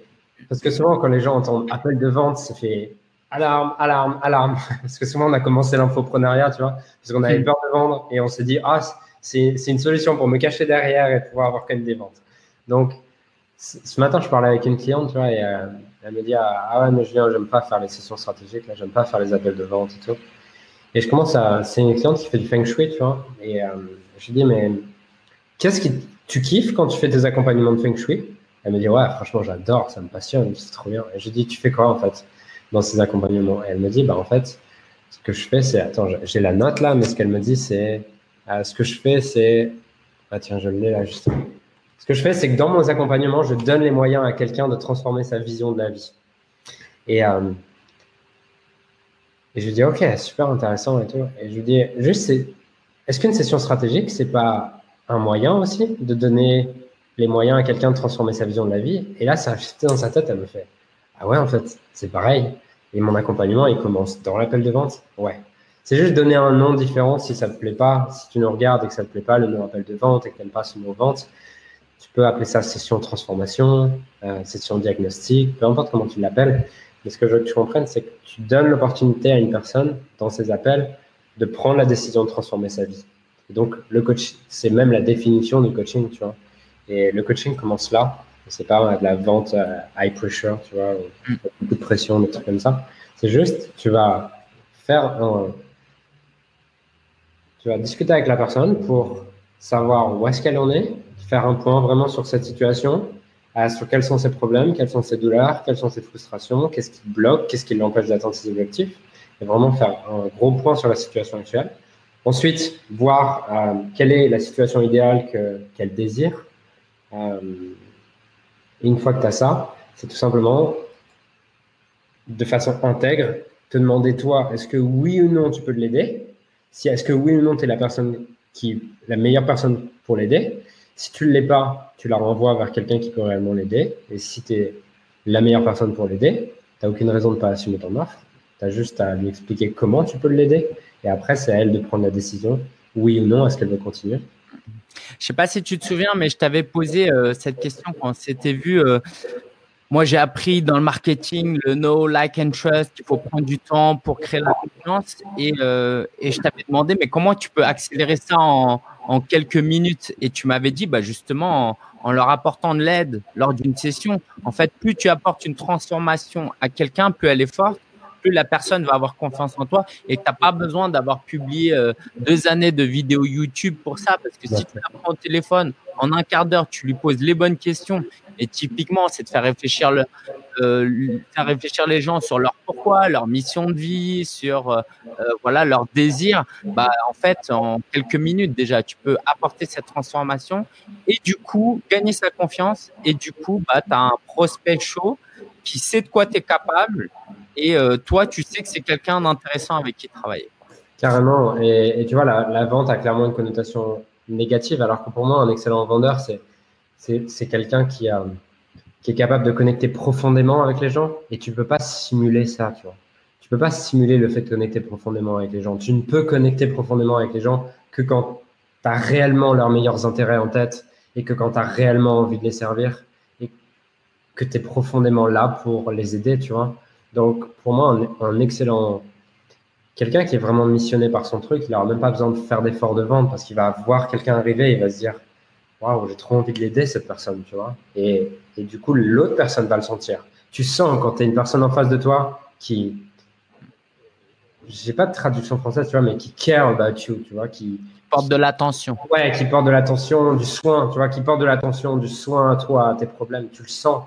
parce que souvent, quand les gens entendent appel de vente, ça fait alarme, alarme, alarme. Parce que souvent, on a commencé l'infoprenariat, tu vois, parce qu'on avait hmm. peur de vendre et on s'est dit, ah, c'est une solution pour me cacher derrière et pouvoir avoir quand même des ventes. Donc, ce matin, je parlais avec une cliente, tu vois, et euh, elle me dit, ah, ah ouais, mais Julien, j'aime pas faire les sessions stratégiques, là, j'aime pas faire les appels de vente et tout. Et je commence à, c'est une cliente qui fait du feng shui, tu vois, et euh, je lui dis, mais qu'est-ce que tu kiffes quand tu fais tes accompagnements de feng shui? Elle me dit, ouais, franchement, j'adore, ça me passionne, c'est trop bien. Et je lui dis, tu fais quoi en fait? Dans ces accompagnements. Et elle me dit, bah, en fait, ce que je fais, c'est, attends, j'ai la note là, mais ce qu'elle me dit, c'est, euh, ce que je fais, c'est, ah tiens, je l'ai là justement. Ce que je fais, c'est que dans mon accompagnement, je donne les moyens à quelqu'un de transformer sa vision de la vie. Et, euh, je lui dis, ok, super intéressant et tout. Et je lui dis, juste, est-ce qu'une session stratégique, c'est pas un moyen aussi de donner les moyens à quelqu'un de transformer sa vision de la vie? Et là, ça a shifté dans sa tête, elle me fait, ah ouais, en fait, c'est pareil. Et mon accompagnement, il commence dans l'appel de vente. Ouais. C'est juste donner un nom différent si ça te plaît pas. Si tu nous regardes et que ça te plaît pas, le nom appel de vente et que tu n'aimes pas ce mot vente, tu peux appeler ça session transformation, euh, session diagnostic, peu importe comment tu l'appelles. Mais ce que je veux que tu comprennes, c'est que tu donnes l'opportunité à une personne dans ses appels de prendre la décision de transformer sa vie. Et donc, le coach, c'est même la définition du coaching, tu vois. Et le coaching commence là. C'est pas de la vente euh, high pressure, tu vois, mm. beaucoup de pression, des trucs comme ça. C'est juste, tu vas faire un, tu vas discuter avec la personne pour savoir où est-ce qu'elle en est, faire un point vraiment sur cette situation, sur quels sont ses problèmes, quelles sont ses douleurs, quelles sont ses frustrations, qu'est-ce qui bloque, qu'est-ce qui l'empêche d'atteindre ses objectifs, et vraiment faire un gros point sur la situation actuelle. Ensuite, voir euh, quelle est la situation idéale qu'elle désire. Euh, une fois que tu as ça, c'est tout simplement de façon intègre, te demander toi, est-ce que oui ou non tu peux l'aider? Si est-ce que oui ou non tu es la personne qui la meilleure personne pour l'aider? Si tu ne l'es pas, tu la renvoies vers quelqu'un qui peut réellement l'aider. Et si tu es la meilleure personne pour l'aider, tu n'as aucune raison de ne pas assumer ton offre. Tu as juste à lui expliquer comment tu peux l'aider. Et après, c'est à elle de prendre la décision, oui ou non, est-ce qu'elle veut continuer? Je sais pas si tu te souviens, mais je t'avais posé euh, cette question quand on s'était vu. Euh, moi, j'ai appris dans le marketing le no, like and trust. Il faut prendre du temps pour créer la confiance. Et, euh, je t'avais demandé, mais comment tu peux accélérer ça en, en quelques minutes? Et tu m'avais dit, bah justement, en, leur apportant de l'aide lors d'une session, en fait, plus tu apportes une transformation à quelqu'un, plus elle est forte, plus la personne va avoir confiance en toi et tu n'as pas besoin d'avoir publié euh, deux années de vidéos YouTube pour ça. Parce que si tu apprends au téléphone, en un quart d'heure, tu lui poses les bonnes questions et typiquement, c'est de faire réfléchir, le, euh, faire réfléchir les gens sur leur pourquoi, leur mission de vie, sur euh, voilà leur désir. Bah, en fait, en quelques minutes déjà, tu peux apporter cette transformation et du coup gagner sa confiance. Et du coup, bah, tu as un prospect chaud qui sait de quoi tu es capable. Et toi, tu sais que c'est quelqu'un d'intéressant avec qui travailler. Carrément. Et, tu vois, la, vente a clairement une connotation négative, alors que pour moi, un excellent vendeur, c'est quelqu'un qui, qui est capable de connecter profondément avec les gens et tu peux pas simuler ça, tu vois. Tu peux pas simuler le fait de connecter profondément avec les gens. Tu ne peux connecter profondément avec les gens que quand tu as réellement leurs meilleurs intérêts en tête et que quand tu as réellement envie de les servir et que tu es profondément là pour les aider, tu vois. Donc, pour moi, un, un excellent. Quelqu'un qui est vraiment missionné par son truc, il n'aura même pas besoin de faire d'efforts de vente parce qu'il va voir quelqu'un arriver et il va se dire waouh, j'ai trop envie de l'aider, cette personne, tu vois. Et, et du coup, l'autre personne va le sentir. Tu sens quand tu as une personne en face de toi qui, j'ai pas de traduction française, tu vois, mais qui care about you, tu vois, qui porte de l'attention. Ouais, qui porte de l'attention, du soin, tu vois, qui porte de l'attention, du soin à toi, à tes problèmes, tu le sens.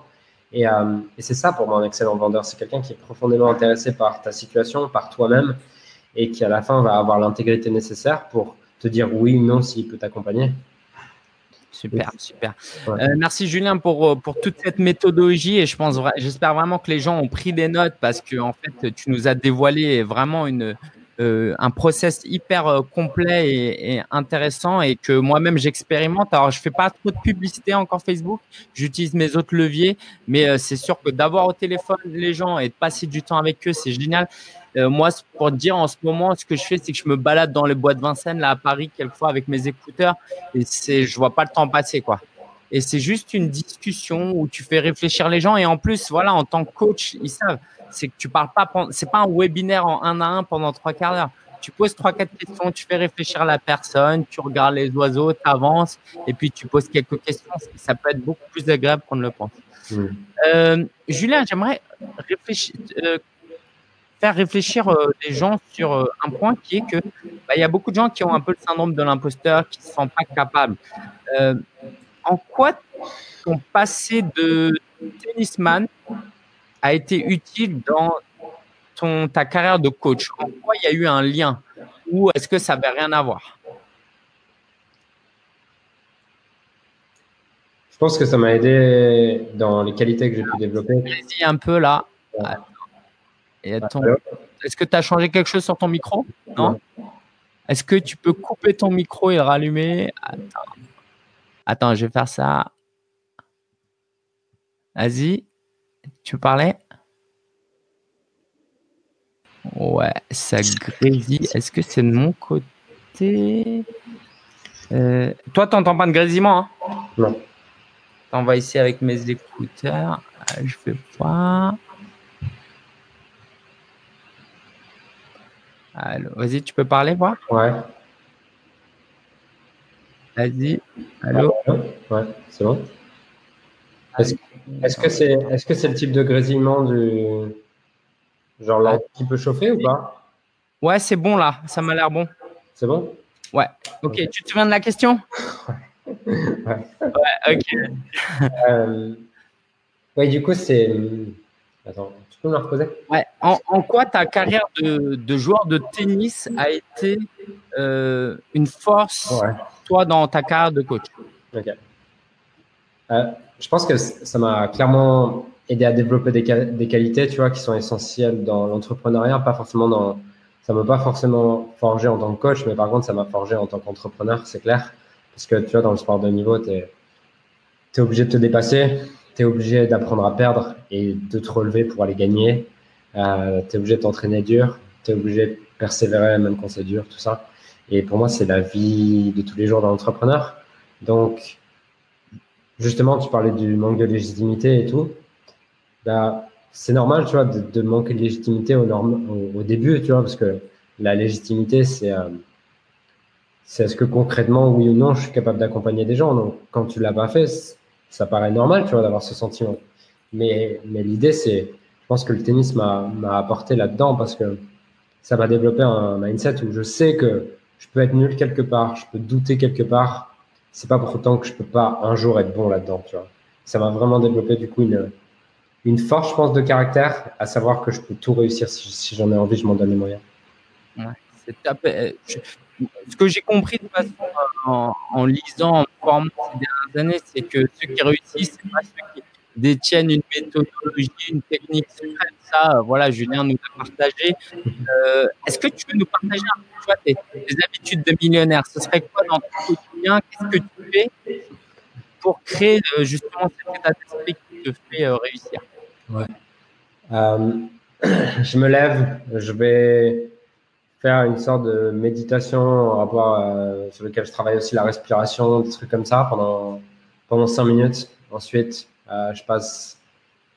Et, euh, et c'est ça pour moi un excellent vendeur, c'est quelqu'un qui est profondément intéressé par ta situation, par toi-même, et qui à la fin va avoir l'intégrité nécessaire pour te dire oui ou non s'il peut t'accompagner. Super, super. Euh, merci Julien pour, euh, pour toute cette méthodologie et je pense, j'espère vraiment que les gens ont pris des notes parce que en fait, tu nous as dévoilé vraiment une, euh, un process hyper complet et, intéressant et que moi-même j'expérimente. Alors je fais pas trop de publicité encore Facebook, j'utilise mes autres leviers, mais c'est sûr que d'avoir au téléphone les gens et de passer du temps avec eux, c'est génial. Euh, moi, pour te dire, en ce moment, ce que je fais, c'est que je me balade dans les bois de Vincennes, là, à Paris, quelquefois, avec mes écouteurs, et c'est, je vois pas le temps passer, quoi. Et c'est juste une discussion où tu fais réfléchir les gens. Et en plus, voilà, en tant que coach, ils savent, c'est que tu parles pas, c'est pas un webinaire en un à un pendant trois quarts d'heure. Tu poses trois, quatre questions, tu fais réfléchir la personne, tu regardes les oiseaux, tu avances, et puis tu poses quelques questions. Ça peut être beaucoup plus agréable qu'on ne le pense. Mmh. Euh, Julien, j'aimerais réfléchir, euh, faire réfléchir euh, les gens sur euh, un point qui est que bah, il y a beaucoup de gens qui ont un peu le syndrome de l'imposteur, qui ne se sentent pas capables. Euh, en quoi ton passé de tennisman a été utile dans ton, ta carrière de coach? En quoi il y a eu un lien? Ou est-ce que ça n'avait rien à voir? Je pense que ça m'a aidé dans les qualités que j'ai pu développer. Vas-y un peu là. Ton... est-ce que tu as changé quelque chose sur ton micro? Non. Est-ce que tu peux couper ton micro et le rallumer? Attends. Attends, je vais faire ça. Vas-y. Tu parlais Ouais, ça grésille. Est-ce que c'est de mon côté? Euh, Toi, tu n'entends pas de grésillement hein? Non. On va ici avec mes écouteurs. Euh, je vais voir. Allô, vas-y, tu peux parler, voir? Ouais. Vas-y. Allô? Ouais, c'est bon. Est-ce que c'est est -ce c'est le type de grésillement du. Genre là, qui peut chauffer ou pas? Ouais, c'est bon là, ça m'a l'air bon. C'est bon? Ouais. Ok, tu te souviens de la question? Ouais. Ouais, ok. Euh, ouais, du coup, c'est. Attends, tu peux me la reposer? Ouais. En, en, quoi ta carrière de, de, joueur de tennis a été euh, une force, ouais. toi, dans ta carrière de coach? Ok. Euh, je pense que ça m'a clairement aidé à développer des, qualités, tu vois, qui sont essentielles dans l'entrepreneuriat, pas forcément dans. Ça m'a pas forcément forgé en tant que coach, mais par contre, ça m'a forgé en tant qu'entrepreneur, c'est clair. Parce que tu vois, dans le sport de niveau, tu es, obligé de te dépasser, tu es obligé d'apprendre à perdre et de te relever pour aller gagner. Euh, tu es obligé de t'entraîner dur, tu es obligé de persévérer même quand c'est dur, tout ça. Et pour moi, c'est la vie de tous les jours d'un entrepreneur. Donc, justement, tu parlais du manque de légitimité et tout. Bah, c'est normal, tu vois, de, de, manquer de légitimité au, au, au, début, tu vois, parce que la légitimité, c'est euh, c'est est-ce que concrètement, oui ou non, je suis capable d'accompagner des gens. Donc, quand tu l'as pas fait, ça paraît normal, tu vois, d'avoir ce sentiment. Mais, mais l'idée, c'est, je pense que le tennis m'a apporté là-dedans parce que ça m'a développé un mindset où je sais que je peux être nul quelque part, je peux douter quelque part. C'est pas pour autant que je peux pas un jour être bon là-dedans. Ça m'a vraiment développé du coup une, une force, je pense, de caractère, à savoir que je peux tout réussir si, j'en ai envie, je m'en donne les moyens. Je, ce que j'ai compris de façon en, en lisant, en formant ces dernières années, c'est que ceux qui réussissent, c'est pas ceux qui détiennent une méthodologie, une technique secrète. Ça, voilà, Julien nous a partagé. Euh, Est-ce que tu veux nous partager un peu tes, tes, habitudes de millionnaire? Ce serait quoi dans ton quotidien Qu'est-ce que tu fais pour créer euh, justement cet état d'esprit qui te fait euh, réussir? Ouais. Euh, je me lève, je vais faire une sorte de méditation en rapport sur lequel je travaille aussi la respiration, des trucs comme ça pendant pendant cinq minutes. Ensuite, je passe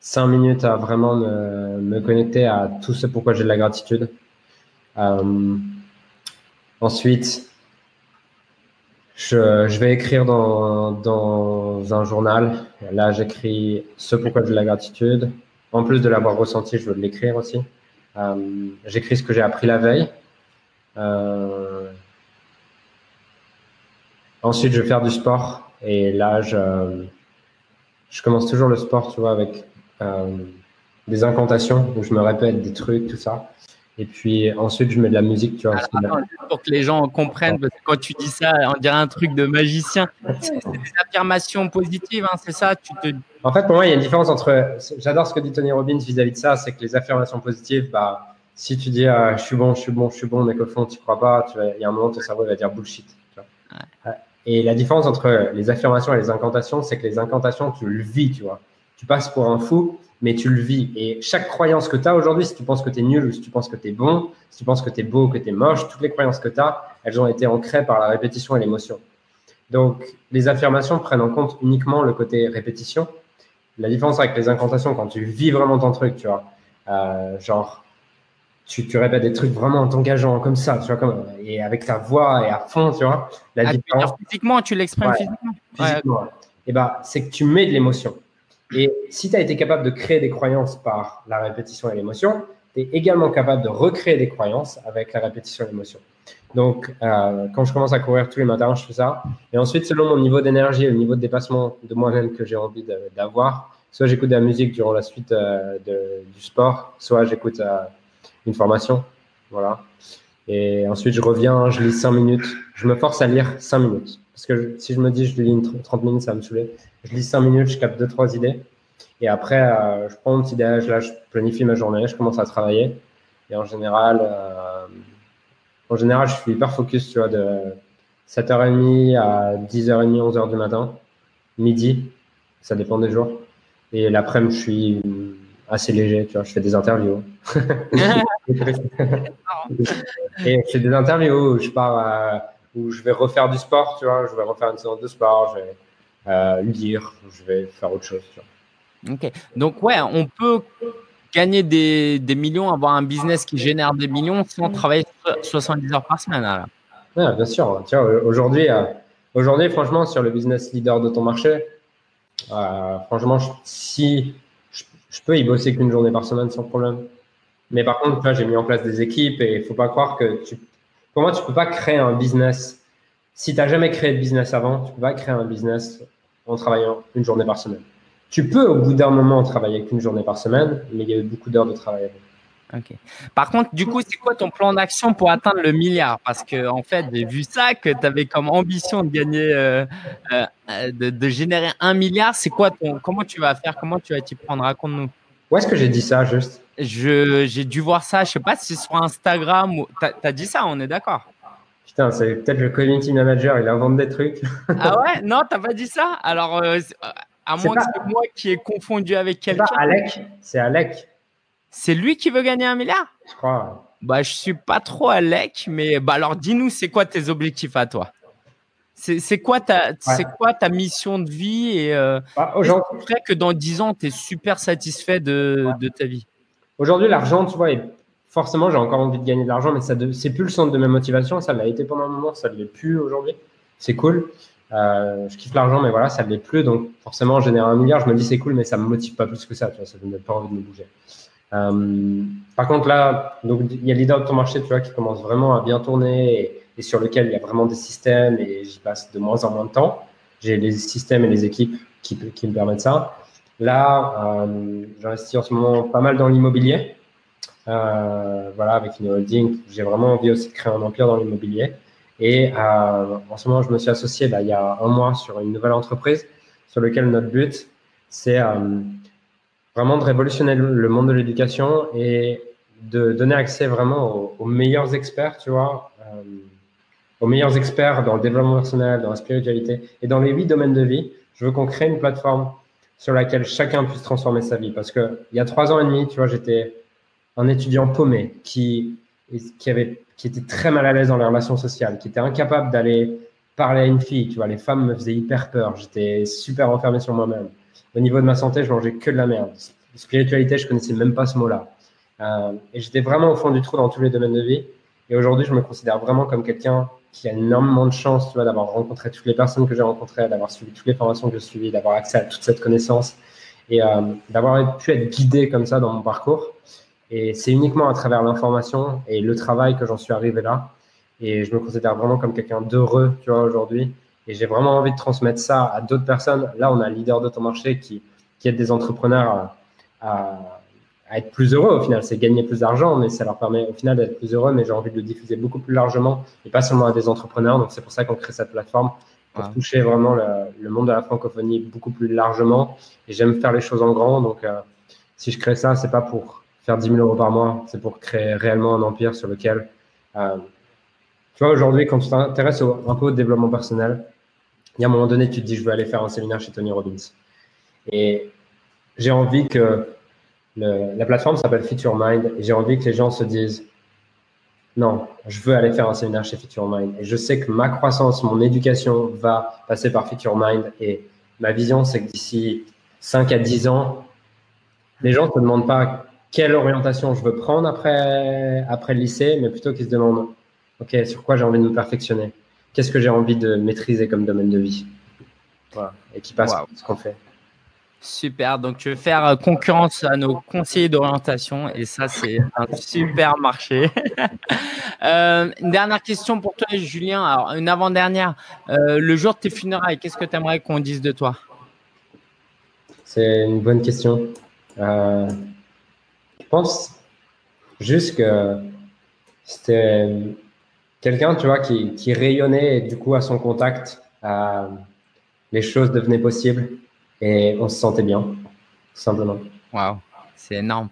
cinq minutes à vraiment me, me connecter à tout ce pourquoi j'ai de la gratitude. Ensuite, je, je, vais écrire dans, dans un journal. Là, j'écris ce pourquoi j'ai de la gratitude. En plus de l'avoir ressenti, je veux l'écrire aussi. Euh, j'écris ce que j'ai appris la veille. Euh... Ensuite, je vais faire du sport. Et là, je, je commence toujours le sport, tu vois, avec euh, des incantations où je me répète des trucs, tout ça. Et puis ensuite, je mets de la musique, tu vois. Alors, pour que les gens comprennent, parce que quand tu dis ça, on dirait un truc de magicien. C'est des affirmations positives, hein, c'est ça tu te... En fait, pour moi, il y a une différence entre. J'adore ce que dit Tony Robbins vis-à-vis -vis de ça, c'est que les affirmations positives, bah, si tu dis ah, je suis bon, je suis bon, je suis bon, mais qu'au fond, tu crois pas, tu il y a un moment, ton cerveau va dire bullshit. Tu vois. Ouais. Et la différence entre les affirmations et les incantations, c'est que les incantations, tu le vis, tu vois. Tu passes pour un fou, mais tu le vis. Et chaque croyance que tu as aujourd'hui, si tu penses que tu es nul ou si tu penses que tu es bon, si tu penses que tu es beau ou que tu es moche, toutes les croyances que tu as, elles ont été ancrées par la répétition et l'émotion. Donc, les affirmations prennent en compte uniquement le côté répétition. La différence avec les incantations, quand tu vis vraiment ton truc, tu vois, euh, genre, tu, tu, répètes des trucs vraiment en t'engageant comme ça, tu vois, comme, et avec ta voix et à fond, tu vois. La ah, différence, physiquement, tu l'exprimes ouais, physiquement. physiquement. Ouais. Et bah, c'est que tu mets de l'émotion. Et si tu as été capable de créer des croyances par la répétition et l'émotion, tu es également capable de recréer des croyances avec la répétition et l'émotion. Donc, euh, quand je commence à courir tous les matins, je fais ça. Et ensuite, selon mon niveau d'énergie et le niveau de dépassement de moi-même que j'ai envie d'avoir, soit j'écoute de la musique durant la suite euh, du sport, soit j'écoute euh, une formation. Voilà. Et ensuite, je reviens, je lis 5 minutes. Je me force à lire 5 minutes. Parce que je, si je me dis je lis une 30 minutes, ça va me saouler. Je lis 5 minutes, je capte 2-3 idées. Et après, euh, je prends mon petit déj, là, je planifie ma journée, je commence à travailler. Et en général, euh, en général, je suis hyper focus, tu vois, de 7h30 à 10h30, 11h du matin, midi, ça dépend des jours. Et l'après-midi, je suis assez léger, tu vois, je fais des interviews. et c'est des interviews où je pars, où je vais refaire du sport, tu vois, je vais refaire une séance de sport, je vais euh, lire, je vais faire autre chose. Tu vois. Ok, donc ouais, on peut gagner des, des, millions, avoir un business qui génère des millions sans travailler 70 heures par semaine. Alors. Ouais, bien sûr. Tiens, aujourd'hui, euh, aujourd'hui, franchement, sur le business leader de ton marché, euh, franchement, si je peux y bosser qu'une journée par semaine sans problème. Mais par contre, là, j'ai mis en place des équipes et il faut pas croire que tu, pour moi, tu peux pas créer un business. Si tu n'as jamais créé de business avant, tu peux pas créer un business en travaillant une journée par semaine. Tu peux, au bout d'un moment, travailler qu'une journée par semaine, mais il y a eu beaucoup d'heures de travail avant. Par contre, du coup, c'est quoi ton plan d'action pour atteindre le milliard? Parce que en fait, j'ai vu ça que tu avais comme ambition de gagner, euh, euh, de, générer un milliard. C'est quoi ton Comment tu vas faire? Comment tu vas t'y prendre? Raconte-nous. Où est-ce que j'ai dit ça juste? Je j'ai dû voir ça. Je sais pas si c'est sur Instagram ou t'as as dit ça. On est d'accord. Putain, c'est peut-être le community manager. Il invente des trucs. ah ouais? Non, t'as pas dit ça? Alors, euh, à moins que c'est moi qui ai confondu avec quelqu'un. C'est Alec. C'est Alec. C'est lui qui veut gagner un milliard? Je crois. Bah, je suis pas trop Alec, mais bah alors dis-nous, c'est quoi tes objectifs à toi? C'est quoi ta c'est quoi ta mission de vie et euh, bah, aujourd'hui que dans 10 ans tu es super satisfait de, de ta vie? Aujourd'hui, l'argent, tu vois, forcément, j'ai encore envie de gagner de l'argent, mais ça c'est plus le centre de ma motivation. Ça l'a été pendant un moment, ça ne l'est plus aujourd'hui. C'est cool. Euh, je kiffe l'argent, mais voilà, ça ne l'est plus. Donc, forcément, générer un milliard, je me dis c'est cool, mais ça me motive pas plus que ça. Tu vois, ça ne me donne pas envie de me bouger. Euh, par contre, là, il y a leader de ton marché, tu vois, qui commence vraiment à bien tourner et, sur lequel il y a vraiment des systèmes et j'y passe de moins en moins de temps. J'ai les systèmes et les équipes qui, me permettent ça. Là, euh, j'investis en ce moment pas mal dans l'immobilier. Euh, voilà, avec une holding, j'ai vraiment envie aussi de créer un empire dans l'immobilier. Et euh, en ce moment, je me suis associé bah, il y a un mois sur une nouvelle entreprise sur laquelle notre but, c'est vraiment de révolutionner le monde de l'éducation et de donner accès vraiment aux, meilleurs experts, tu vois, aux meilleurs experts dans le développement personnel, dans la spiritualité et dans les huit domaines de vie. Je veux qu'on crée une plateforme sur laquelle chacun puisse transformer sa vie. Parce que il y a trois ans et demi, tu vois, j'étais un étudiant paumé qui, qui avait, qui était très mal à l'aise dans les relations sociales, qui était incapable d'aller parler à une fille. Tu vois, les femmes me faisaient hyper peur. J'étais super enfermé sur moi-même. Au niveau de ma santé, je mangeais que de la merde. Spiritualité, je connaissais même pas ce mot-là. Euh, et j'étais vraiment au fond du trou dans tous les domaines de vie. Et aujourd'hui, je me considère vraiment comme quelqu'un qui a énormément de chance, tu vois, d'avoir rencontré toutes les personnes que j'ai rencontrées, d'avoir suivi toutes les formations que j'ai suivies, d'avoir accès à toute cette connaissance et euh, d'avoir pu être guidé comme ça dans mon parcours. Et c'est uniquement à travers l'information et le travail que j'en suis arrivé là. Et je me considère vraiment comme quelqu'un d'heureux, tu vois, aujourd'hui. Et j'ai vraiment envie de transmettre ça à d'autres personnes. Là, on a un leader de ton marché qui, qui aide des entrepreneurs à, à, être plus heureux au final. C'est gagner plus d'argent, mais ça leur permet au final d'être plus heureux. Mais j'ai envie de le diffuser beaucoup plus largement et pas seulement à des entrepreneurs. Donc, c'est pour ça qu'on crée cette plateforme pour toucher vraiment le, le, monde de la francophonie beaucoup plus largement. Et j'aime faire les choses en grand. Donc, euh, si je crée ça, c'est pas pour faire 10 000 euros par mois, c'est pour créer réellement un empire sur lequel, euh, tu vois, aujourd'hui, quand tu t'intéresses un peu au développement personnel, il y a un moment donné, tu te dis, je veux aller faire un séminaire chez Tony Robbins. Et j'ai envie que la plateforme s'appelle Feature Mind et j'ai envie que les gens se disent, non, je veux aller faire un séminaire chez Feature Mind. Et je sais que ma croissance, mon éducation va passer par Feature Mind. Et ma vision, c'est que d'ici 5 à 10 ans, les gens ne se demandent pas quelle orientation je veux prendre après, après le lycée, mais plutôt qu'ils se demandent, OK, sur quoi j'ai envie de me perfectionner? Qu'est-ce que j'ai envie de maîtriser comme domaine de vie? Voilà. Et qui passe ce qu'on fait. Super. Donc, je vais faire euh, concurrence à nos conseillers d'orientation et ça, c'est un super marché. euh, une dernière question pour toi, Julien. Alors, une avant-dernière. Euh, le jour de tes funérailles, qu'est-ce que tu aimerais qu'on dise de toi? C'est une bonne question. Je pense juste que c'était quelqu'un, tu vois, qui, qui, rayonnait et du coup, à son contact, les choses devenaient possibles et on se sentait bien, tout simplement. Waouh, C'est énorme.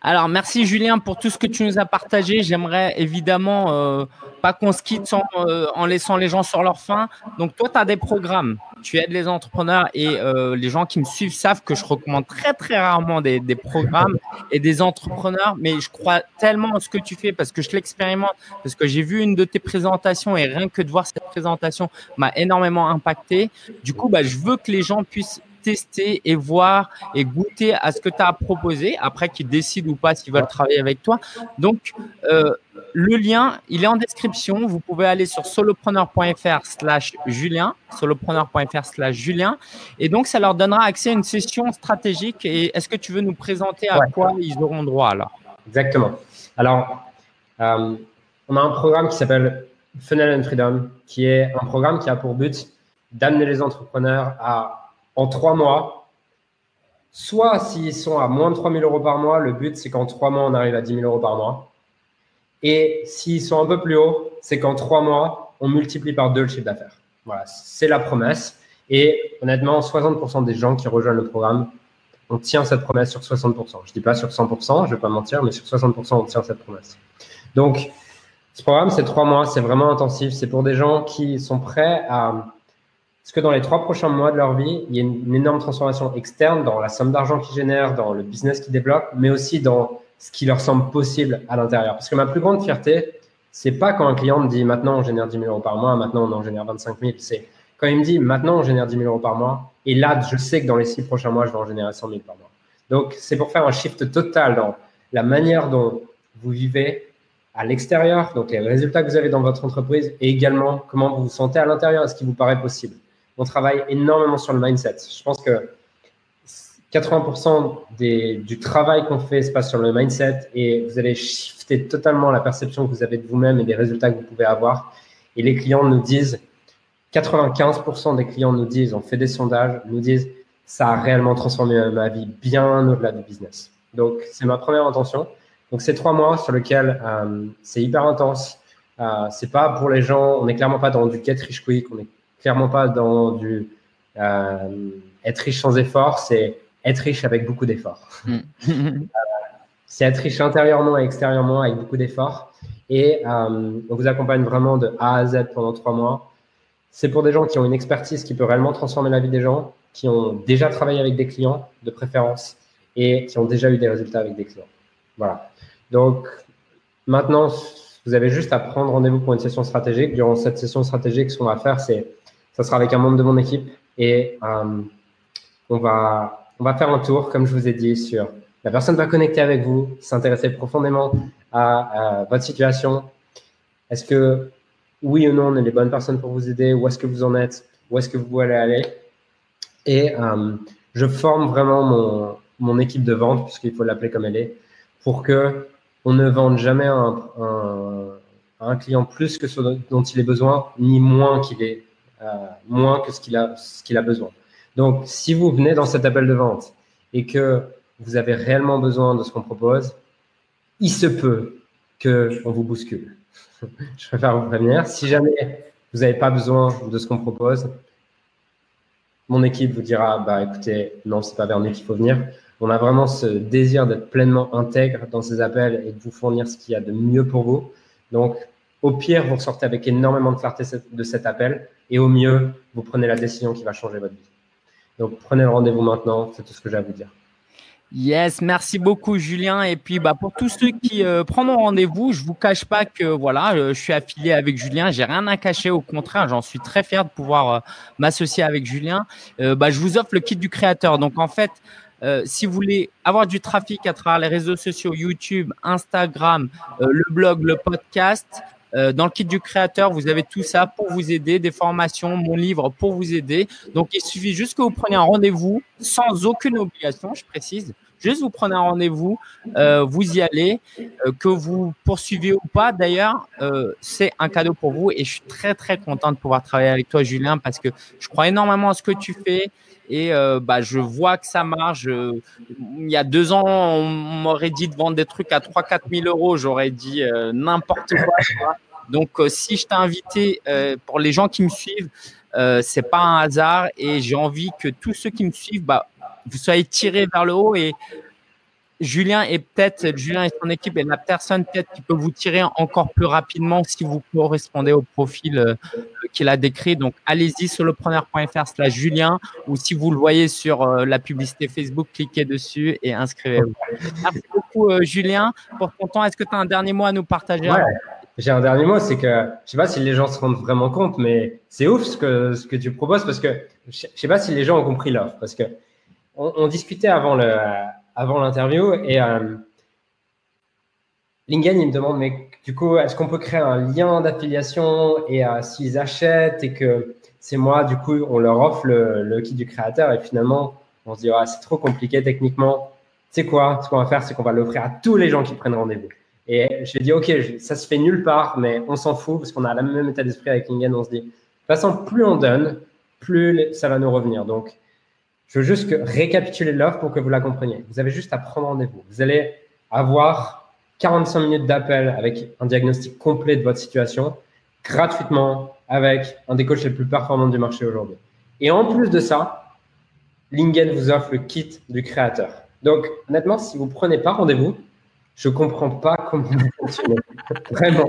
Alors, merci Julien pour tout ce que tu nous as partagé. J'aimerais évidemment euh, pas qu'on se quitte euh, en laissant les gens sur leur faim. Donc, toi, tu as des programmes. Tu aides les entrepreneurs et euh, les gens qui me suivent savent que je recommande très, très rarement des, des, programmes et des entrepreneurs. Mais je crois tellement en ce que tu fais parce que je l'expérimente, parce que j'ai vu une de tes présentations et rien que de voir cette présentation m'a énormément impacté. Du coup, bah, je veux que les gens puissent tester et voir et goûter à ce que tu as proposé, après qu'ils décident ou pas s'ils veulent travailler avec toi. Donc, euh, le lien, il est en description. Vous pouvez aller sur solopreneur.fr slash Julien, solopreneur.fr slash Julien. Et donc, ça leur donnera accès à une session stratégique. Et est-ce que tu veux nous présenter à quoi ils auront droit alors? Exactement. Alors, euh, on a un programme qui s'appelle Funnel and Freedom, qui est un programme qui a pour but d'amener les entrepreneurs à en trois mois. Soit s'ils sont à moins de 3 000 euros par mois, le but c'est qu'en trois mois, on arrive à 10 000 euros par mois. Et s'ils sont un peu plus hauts, c'est qu'en trois mois, on multiplie par deux le chiffre d'affaires. Voilà, c'est la promesse. Et honnêtement, 60% des gens qui rejoignent le programme, on tient cette promesse sur 60%. Je dis pas sur 100%, je vais pas mentir, mais sur 60%, on tient cette promesse. Donc, ce programme, c'est trois mois, c'est vraiment intensif. C'est pour des gens qui sont prêts à parce que dans les trois prochains mois de leur vie, il y a une, énorme transformation externe dans la somme d'argent qu'ils génèrent, dans le business qu'ils développent, mais aussi dans ce qui leur semble possible à l'intérieur. Parce que ma plus grande fierté, c'est pas quand un client me dit maintenant on génère 10 000 euros par mois, maintenant on en génère 25 000. C'est quand il me dit maintenant on génère 10 000 euros par mois, et là je sais que dans les six prochains mois je vais en générer 100 000 par mois. Donc c'est pour faire un shift total dans la manière dont vous vivez à l'extérieur, donc les résultats que vous avez dans votre entreprise, et également comment vous vous sentez à l'intérieur, est-ce qui vous paraît possible? On travaille énormément sur le mindset. Je pense que 80% du travail qu'on fait se passe sur le mindset et vous allez shifter totalement la perception que vous avez de vous-même et des résultats que vous pouvez avoir. Et les clients nous disent, 95% des clients nous disent, on fait des sondages, nous disent, ça a réellement transformé ma vie bien au-delà du business. Donc, c'est ma première intention. Donc, c'est trois mois sur lesquels euh, c'est hyper intense. Euh, c'est pas pour les gens, on n'est clairement pas dans du get rich quick, on est clairement pas dans du euh, être riche sans effort, c'est être riche avec beaucoup d'efforts. Mm. Euh, c'est être riche intérieurement et extérieurement avec beaucoup d'efforts. Et euh, on vous accompagne vraiment de A à Z pendant trois mois. C'est pour des gens qui ont une expertise qui peut réellement transformer la vie des gens, qui ont déjà travaillé avec des clients de préférence et qui ont déjà eu des résultats avec des clients. Voilà. Donc maintenant, vous avez juste à prendre rendez-vous pour une session stratégique. Durant cette session stratégique, ce qu'on va faire, c'est ça sera avec un membre de mon équipe. Et euh, on, va, on va faire un tour, comme je vous ai dit, sur la personne va connecter avec vous, s'intéresser profondément à, votre situation. Est-ce que oui ou non, on est les bonnes personnes pour vous aider? Où est-ce que vous en êtes? Où est-ce que vous voulez aller? Et euh, je forme vraiment mon, mon équipe de vente, puisqu'il faut l'appeler comme elle est, pour que on ne vende jamais un, un, client plus que ce dont il ait besoin, ni moins qu'il est moins que ce qu'il a, ce qu'il a besoin. Donc, si vous venez dans cet appel de vente et que vous avez réellement besoin de ce qu'on propose, il se peut qu'on vous bouscule. Je préfère vous prévenir. Si jamais vous n'avez pas besoin de ce qu'on propose, mon équipe vous dira, bah, écoutez, non, c'est pas vers nous qu'il faut venir. On a vraiment ce désir d'être pleinement intègre dans ces appels et de vous fournir ce qu'il y a de mieux pour vous. Donc, au pire, vous ressortez avec énormément de clarté de cet appel. Et au mieux, vous prenez la décision qui va changer votre vie. Donc, prenez le rendez-vous maintenant. C'est tout ce que j'ai à vous dire. Yes, merci beaucoup Julien. Et puis bah pour tous ceux qui euh, prendront rendez-vous, je vous cache pas que voilà, euh, je suis affilié avec Julien, j'ai rien à cacher, au contraire, j'en suis très fier de pouvoir euh, m'associer avec Julien. bah je vous offre le kit du créateur. Donc en fait, si vous voulez avoir du trafic à travers les réseaux sociaux, YouTube, Instagram, le blog, le podcast, euh, dans le kit du créateur, vous avez tout ça pour vous aider, des formations, mon livre pour vous aider. Donc, il suffit juste que vous preniez un rendez-vous sans aucune obligation, je précise. Juste vous prenez un rendez-vous, euh, vous y allez, euh, que vous poursuivez ou pas. D'ailleurs, c'est un cadeau pour vous et je suis très très content de pouvoir travailler avec toi, Julien, parce que je crois énormément à ce que tu fais et bah, je vois que ça marche. il y a deux ans, on m'aurait dit de vendre des trucs à 3-4 000 euros. J'aurais dit n'importe quoi. Donc, si je t'ai invité, pour les gens qui me suivent, c'est pas un hasard et j'ai envie que tous ceux qui me suivent, bah, vous soyez tirés vers le haut et Julien est peut-être, Julien et son équipe est la personne peut-être qui peut vous tirer encore plus rapidement si vous correspondez au profil euh, qu'il a décrit. Donc, allez-y sur lepreneur.fr slash Julien ou si vous le voyez sur euh, la publicité Facebook, cliquez dessus et inscrivez-vous. Merci beaucoup, euh, Julien, pour ton temps. Est-ce que tu as un dernier mot à nous partager? J'ai un dernier mot, c'est que je sais pas si les gens se rendent vraiment compte, mais c'est ouf ce que, ce que tu proposes parce que je sais pas si les gens ont compris l'offre parce que on discutait avant le avant l'interview et euh, Lingen, il me demande, mais du coup, est-ce qu'on peut créer un lien d'affiliation et euh, s'ils achètent et que c'est moi, du coup, on leur offre le, kit du créateur et finalement, on se dit, c'est trop compliqué techniquement. C'est quoi? Ce qu'on va faire, c'est qu'on va l'offrir à tous les gens qui prennent rendez-vous. Et je lui ai dit, OK, ça se fait nulle part, mais on s'en fout parce qu'on a le même état d'esprit avec Lingen. On se dit, de toute façon, plus on donne, plus ça va nous revenir. Donc, je veux juste récapituler l'offre pour que vous la compreniez. Vous avez juste à prendre rendez-vous. Vous allez avoir 45 minutes d'appel avec un diagnostic complet de votre situation, gratuitement, avec un des coachs les plus performants du marché aujourd'hui. Et en plus de ça, Lingen vous offre le kit du créateur. Donc, honnêtement, si vous ne prenez pas rendez-vous, je ne comprends pas comment vous fonctionnez. Vraiment.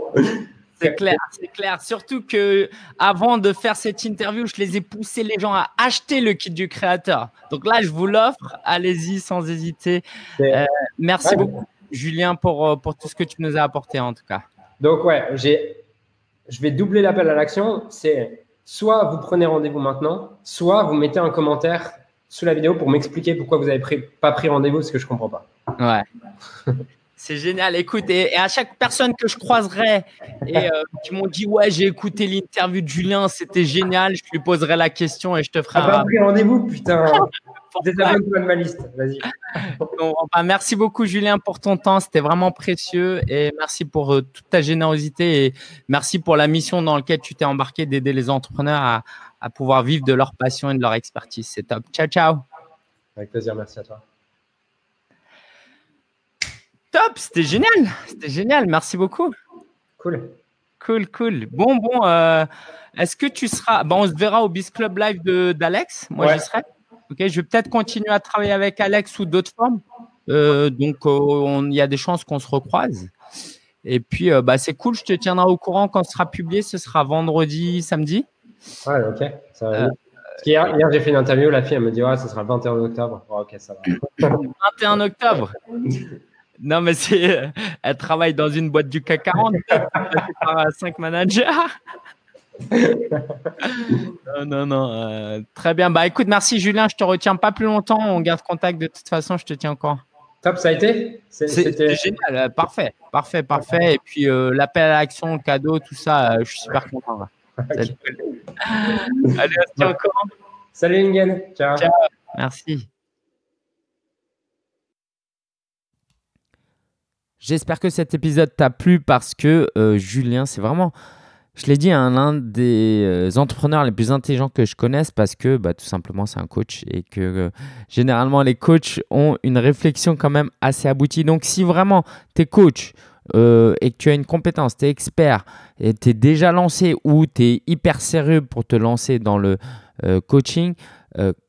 C'est clair, c'est clair. Surtout que avant de faire cette interview, je les ai poussés les gens à acheter le kit du créateur. Donc là, je vous l'offre. Allez-y sans hésiter. Euh, merci beaucoup, Julien, pour, euh, pour tout ce que tu nous as apporté en tout cas. Donc ouais, j'ai, je vais doubler l'appel à l'action. C'est soit vous prenez rendez-vous maintenant, soit vous mettez un commentaire sous la vidéo pour m'expliquer pourquoi vous n'avez pas pris rendez-vous, ce que je comprends pas. Ouais. C'est génial. Écoute, et, à chaque personne que je croiserai et euh, qui m'ont dit ouais j'ai écouté l'interview de Julien, c'était génial, je lui poserai la question et je te ferai. Ah, un... pris rendez-vous, putain. Désabonne-toi de ma liste. Vas-y. Bah, merci beaucoup Julien pour ton temps, c'était vraiment précieux et merci pour euh, toute ta générosité et merci pour la mission dans laquelle tu t'es embarqué d'aider les entrepreneurs à, à pouvoir vivre de leur passion et de leur expertise. C'est top. Ciao ciao. Avec plaisir, merci à toi. Top, c'était génial. C'était génial. Merci beaucoup. Cool. Cool, cool. Bon, bon, euh, est-ce que tu seras. Bon, on se verra au Biz Club Live d'Alex. Moi, j'y serai. Ok, je vais peut-être continuer à travailler avec Alex sous d'autres formes. Euh, donc, euh, il y a des chances qu'on se recroise. Et puis, bah, c'est cool. Je te tiendrai au courant quand ce sera publié. Ce sera vendredi, samedi. Ouais, ok. Ça hier, hier j'ai fait une interview. La fille, elle me dit Ouais, ce sera le 21 octobre. ok, ça va. 21 octobre non, mais c'est. Euh, elle travaille dans une boîte du CAC 40, par cinq managers. non, non, non. Euh, très bien. Bah écoute, merci Julien. Je te retiens pas plus longtemps. On garde contact de toute façon. Je te tiens encore. Top, ça a été? C'était génial. Euh, parfait, parfait, parfait. Et puis l'appel à l'action, le cadeau, tout ça, je suis super content. Allez, on se tient encore. Salut Ingen. Ciao. Ciao. Merci. J'espère que cet épisode t'a plu parce que euh, Julien, c'est vraiment, je l'ai dit, hein, l'un des euh, entrepreneurs les plus intelligents que je connaisse parce que bah, tout simplement c'est un coach et que euh, généralement les coachs ont une réflexion quand même assez aboutie. Donc si vraiment tu es coach et que tu as une compétence, tu es expert et tu es déjà lancé ou tu es hyper sérieux pour te lancer dans le coaching,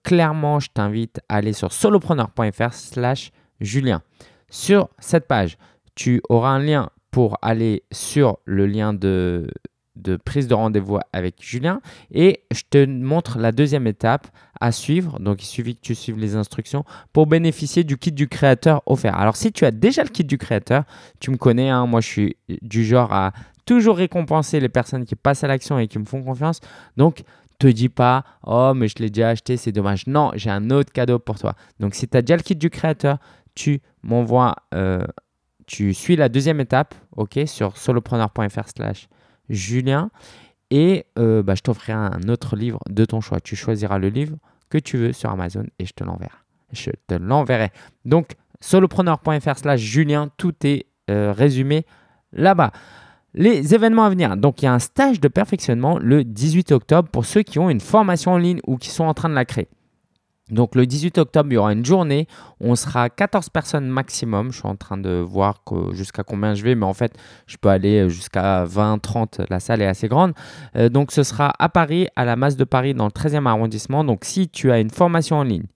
clairement je t'invite à aller sur solopreneur.fr slash Julien. Sur cette page, tu auras un lien pour aller sur le lien de, prise de rendez-vous avec Julien et je te montre la deuxième étape à suivre. Donc, il suffit que tu suives les instructions pour bénéficier du kit du créateur offert. Alors, si tu as déjà le kit du créateur, tu me connais, hein, moi je suis du genre à toujours récompenser les personnes qui passent à l'action et qui me font confiance. Donc, te dis pas, oh, mais je l'ai déjà acheté, c'est dommage. Non, j'ai un autre cadeau pour toi. Donc, si tu as déjà le kit du créateur, tu m'envoies euh, tu suis la deuxième étape, ok, sur solopreneur.fr slash Julien, et euh, bah, je t'offrirai un autre livre de ton choix. Tu choisiras le livre que tu veux sur Amazon et je te l'enverrai. Je te l'enverrai. Donc, solopreneur.fr slash Julien, tout est euh, résumé là-bas. Les événements à venir. Donc, il y a un stage de perfectionnement le 18 octobre pour ceux qui ont une formation en ligne ou qui sont en train de la créer. Donc le 18 octobre, il y aura une journée. On sera 14 personnes maximum. Je suis en train de voir jusqu'à combien je vais, mais en fait, je peux aller jusqu'à 20, 30. La salle est assez grande. Euh, donc ce sera à Paris, à la masse de Paris, dans le 13e arrondissement. Donc si tu as une formation en ligne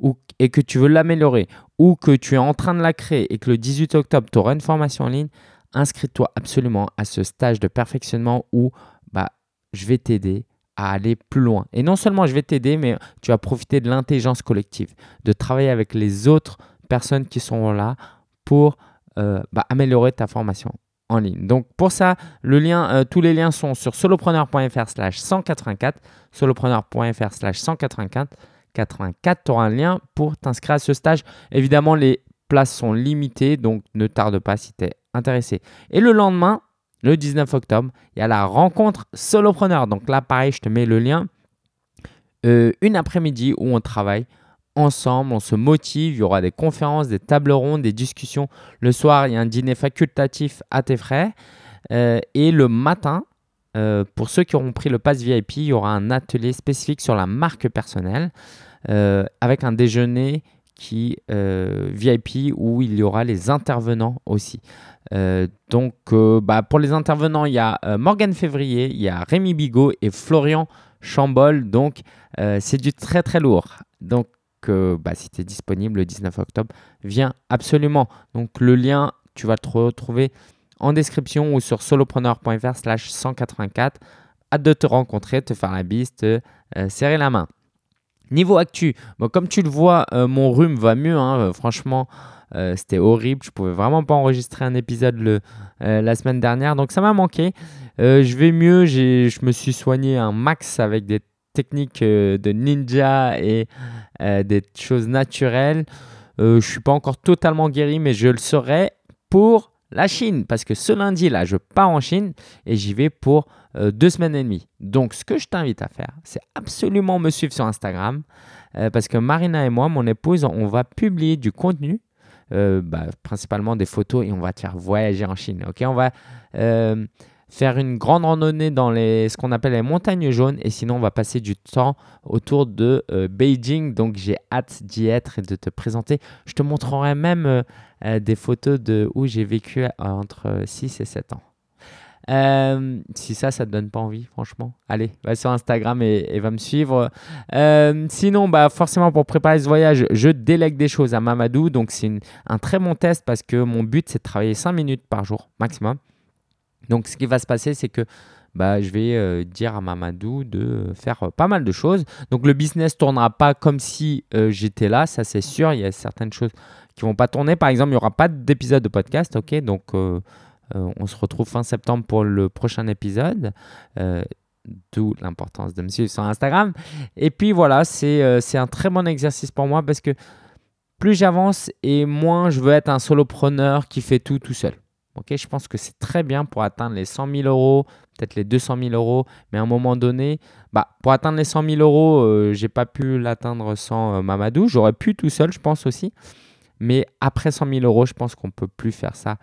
ou, et que tu veux l'améliorer ou que tu es en train de la créer et que le 18 octobre, tu auras une formation en ligne, inscris-toi absolument à ce stage de perfectionnement où bah, je vais t'aider à aller plus loin. Et non seulement je vais t'aider, mais tu vas profiter de l'intelligence collective, de travailler avec les autres personnes qui sont là pour euh, bah, améliorer ta formation en ligne. Donc pour ça, euh, tous les liens sont sur solopreneur.fr slash 184, solopreneur.fr slash 184. 84, tu auras un lien pour t'inscrire à ce stage. Évidemment, les places sont limitées, donc ne tarde pas si tu es intéressé. Et le lendemain, le 19 octobre, il y a la rencontre solopreneur. Donc là, pareil, je te mets le lien. Euh, une après-midi où on travaille ensemble, on se motive, il y aura des conférences, des tables rondes, des discussions. Le soir, il y a un dîner facultatif à tes frais. Euh, et le matin, euh, pour ceux qui auront pris le pass VIP, il y aura un atelier spécifique sur la marque personnelle avec un déjeuner qui VIP où il y aura les intervenants aussi. Euh, donc, euh, bah, pour les intervenants, il y a euh, Morgan Février, il y a Rémi Bigot et Florian Chambol. Donc, c'est du très très lourd. Donc, bah, si tu es disponible le 19 octobre, viens absolument. Donc, le lien, tu vas te retrouver en description ou sur solopreneur.fr slash 184. Hâte de te rencontrer, te faire la bise, te serrer la main. Niveau actu, bon, comme tu le vois, mon rhume va mieux. Hein, franchement, euh, c'était horrible. Je pouvais vraiment pas enregistrer un épisode le, euh, la semaine dernière. Donc ça m'a manqué. Euh, je vais mieux. Je me suis soigné un max avec des techniques de ninja et des choses naturelles. je suis pas encore totalement guéri, mais je le serai pour la Chine. Parce que ce lundi, là, je pars en Chine et j'y vais pour deux semaines et demie. Donc, ce que je t'invite à faire, c'est absolument me suivre sur Instagram. parce que Marina et moi, mon épouse, on va publier du contenu euh, bah, principalement des photos et on va te faire voyager en Chine. Ok, on va euh, faire une grande randonnée dans les, ce qu'on appelle les montagnes jaunes et sinon on va passer du temps autour de euh, Beijing. Donc j'ai hâte d'y être et de te présenter. Je te montrerai même des photos de où j'ai vécu entre 6 et 7 ans. Euh, si ça, ça te donne pas envie, franchement, allez, va sur Instagram et, va me suivre. Euh, sinon, bah, forcément, pour préparer ce voyage, je délègue des choses à Mamadou. Donc, c'est un très bon test parce que mon but, c'est de travailler 5 minutes par jour maximum. Donc, ce qui va se passer, c'est que bah, je vais euh, dire à Mamadou de faire pas mal de choses. Donc, le business tournera pas comme si j'étais là, ça c'est sûr. Il y a certaines choses qui vont pas tourner. Par exemple, il n'y aura pas d'épisode de podcast, ok? Donc, euh, on se retrouve fin septembre pour le prochain épisode. Euh, d'où l'importance de me suivre sur Instagram. Et puis voilà, c'est euh, un très bon exercice pour moi parce que plus j'avance et moins je veux être un solopreneur qui fait tout tout seul. Je pense que c'est très bien pour atteindre les 100 000 euros, peut-être les 200 000 euros, mais à un moment donné, bah, pour atteindre les 100 000 euros, je j'ai pas pu l'atteindre sans Mamadou. J'aurais pu tout seul, je pense aussi. Mais après 100 000 euros, je pense qu'on peut plus faire ça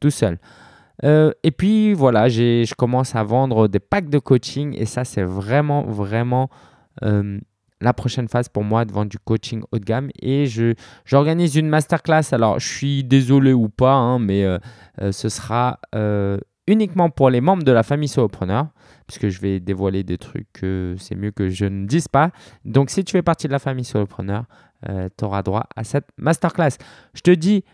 tout seul. Euh, et puis voilà, je commence à vendre des packs de coaching et ça, c'est vraiment, vraiment euh, la prochaine phase pour moi de vendre du coaching haut de gamme. Et j'organise une masterclass. Alors, je suis désolé ou pas, hein, mais euh, ce sera uniquement pour les membres de la famille solopreneur, puisque je vais dévoiler des trucs c'est mieux que je ne dise pas. Donc, si tu fais partie de la famille solopreneur, tu auras droit à cette masterclass. Je te dis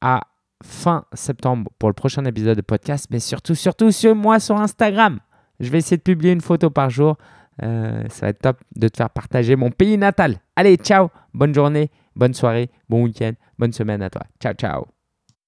à fin septembre pour le prochain épisode de podcast, mais surtout, surtout, sur moi sur Instagram. Je vais essayer de publier une photo par jour. Euh, ça va être top de te faire partager mon pays natal. Allez, ciao, bonne journée, bonne soirée, bon week-end, bonne semaine à toi. Ciao, ciao.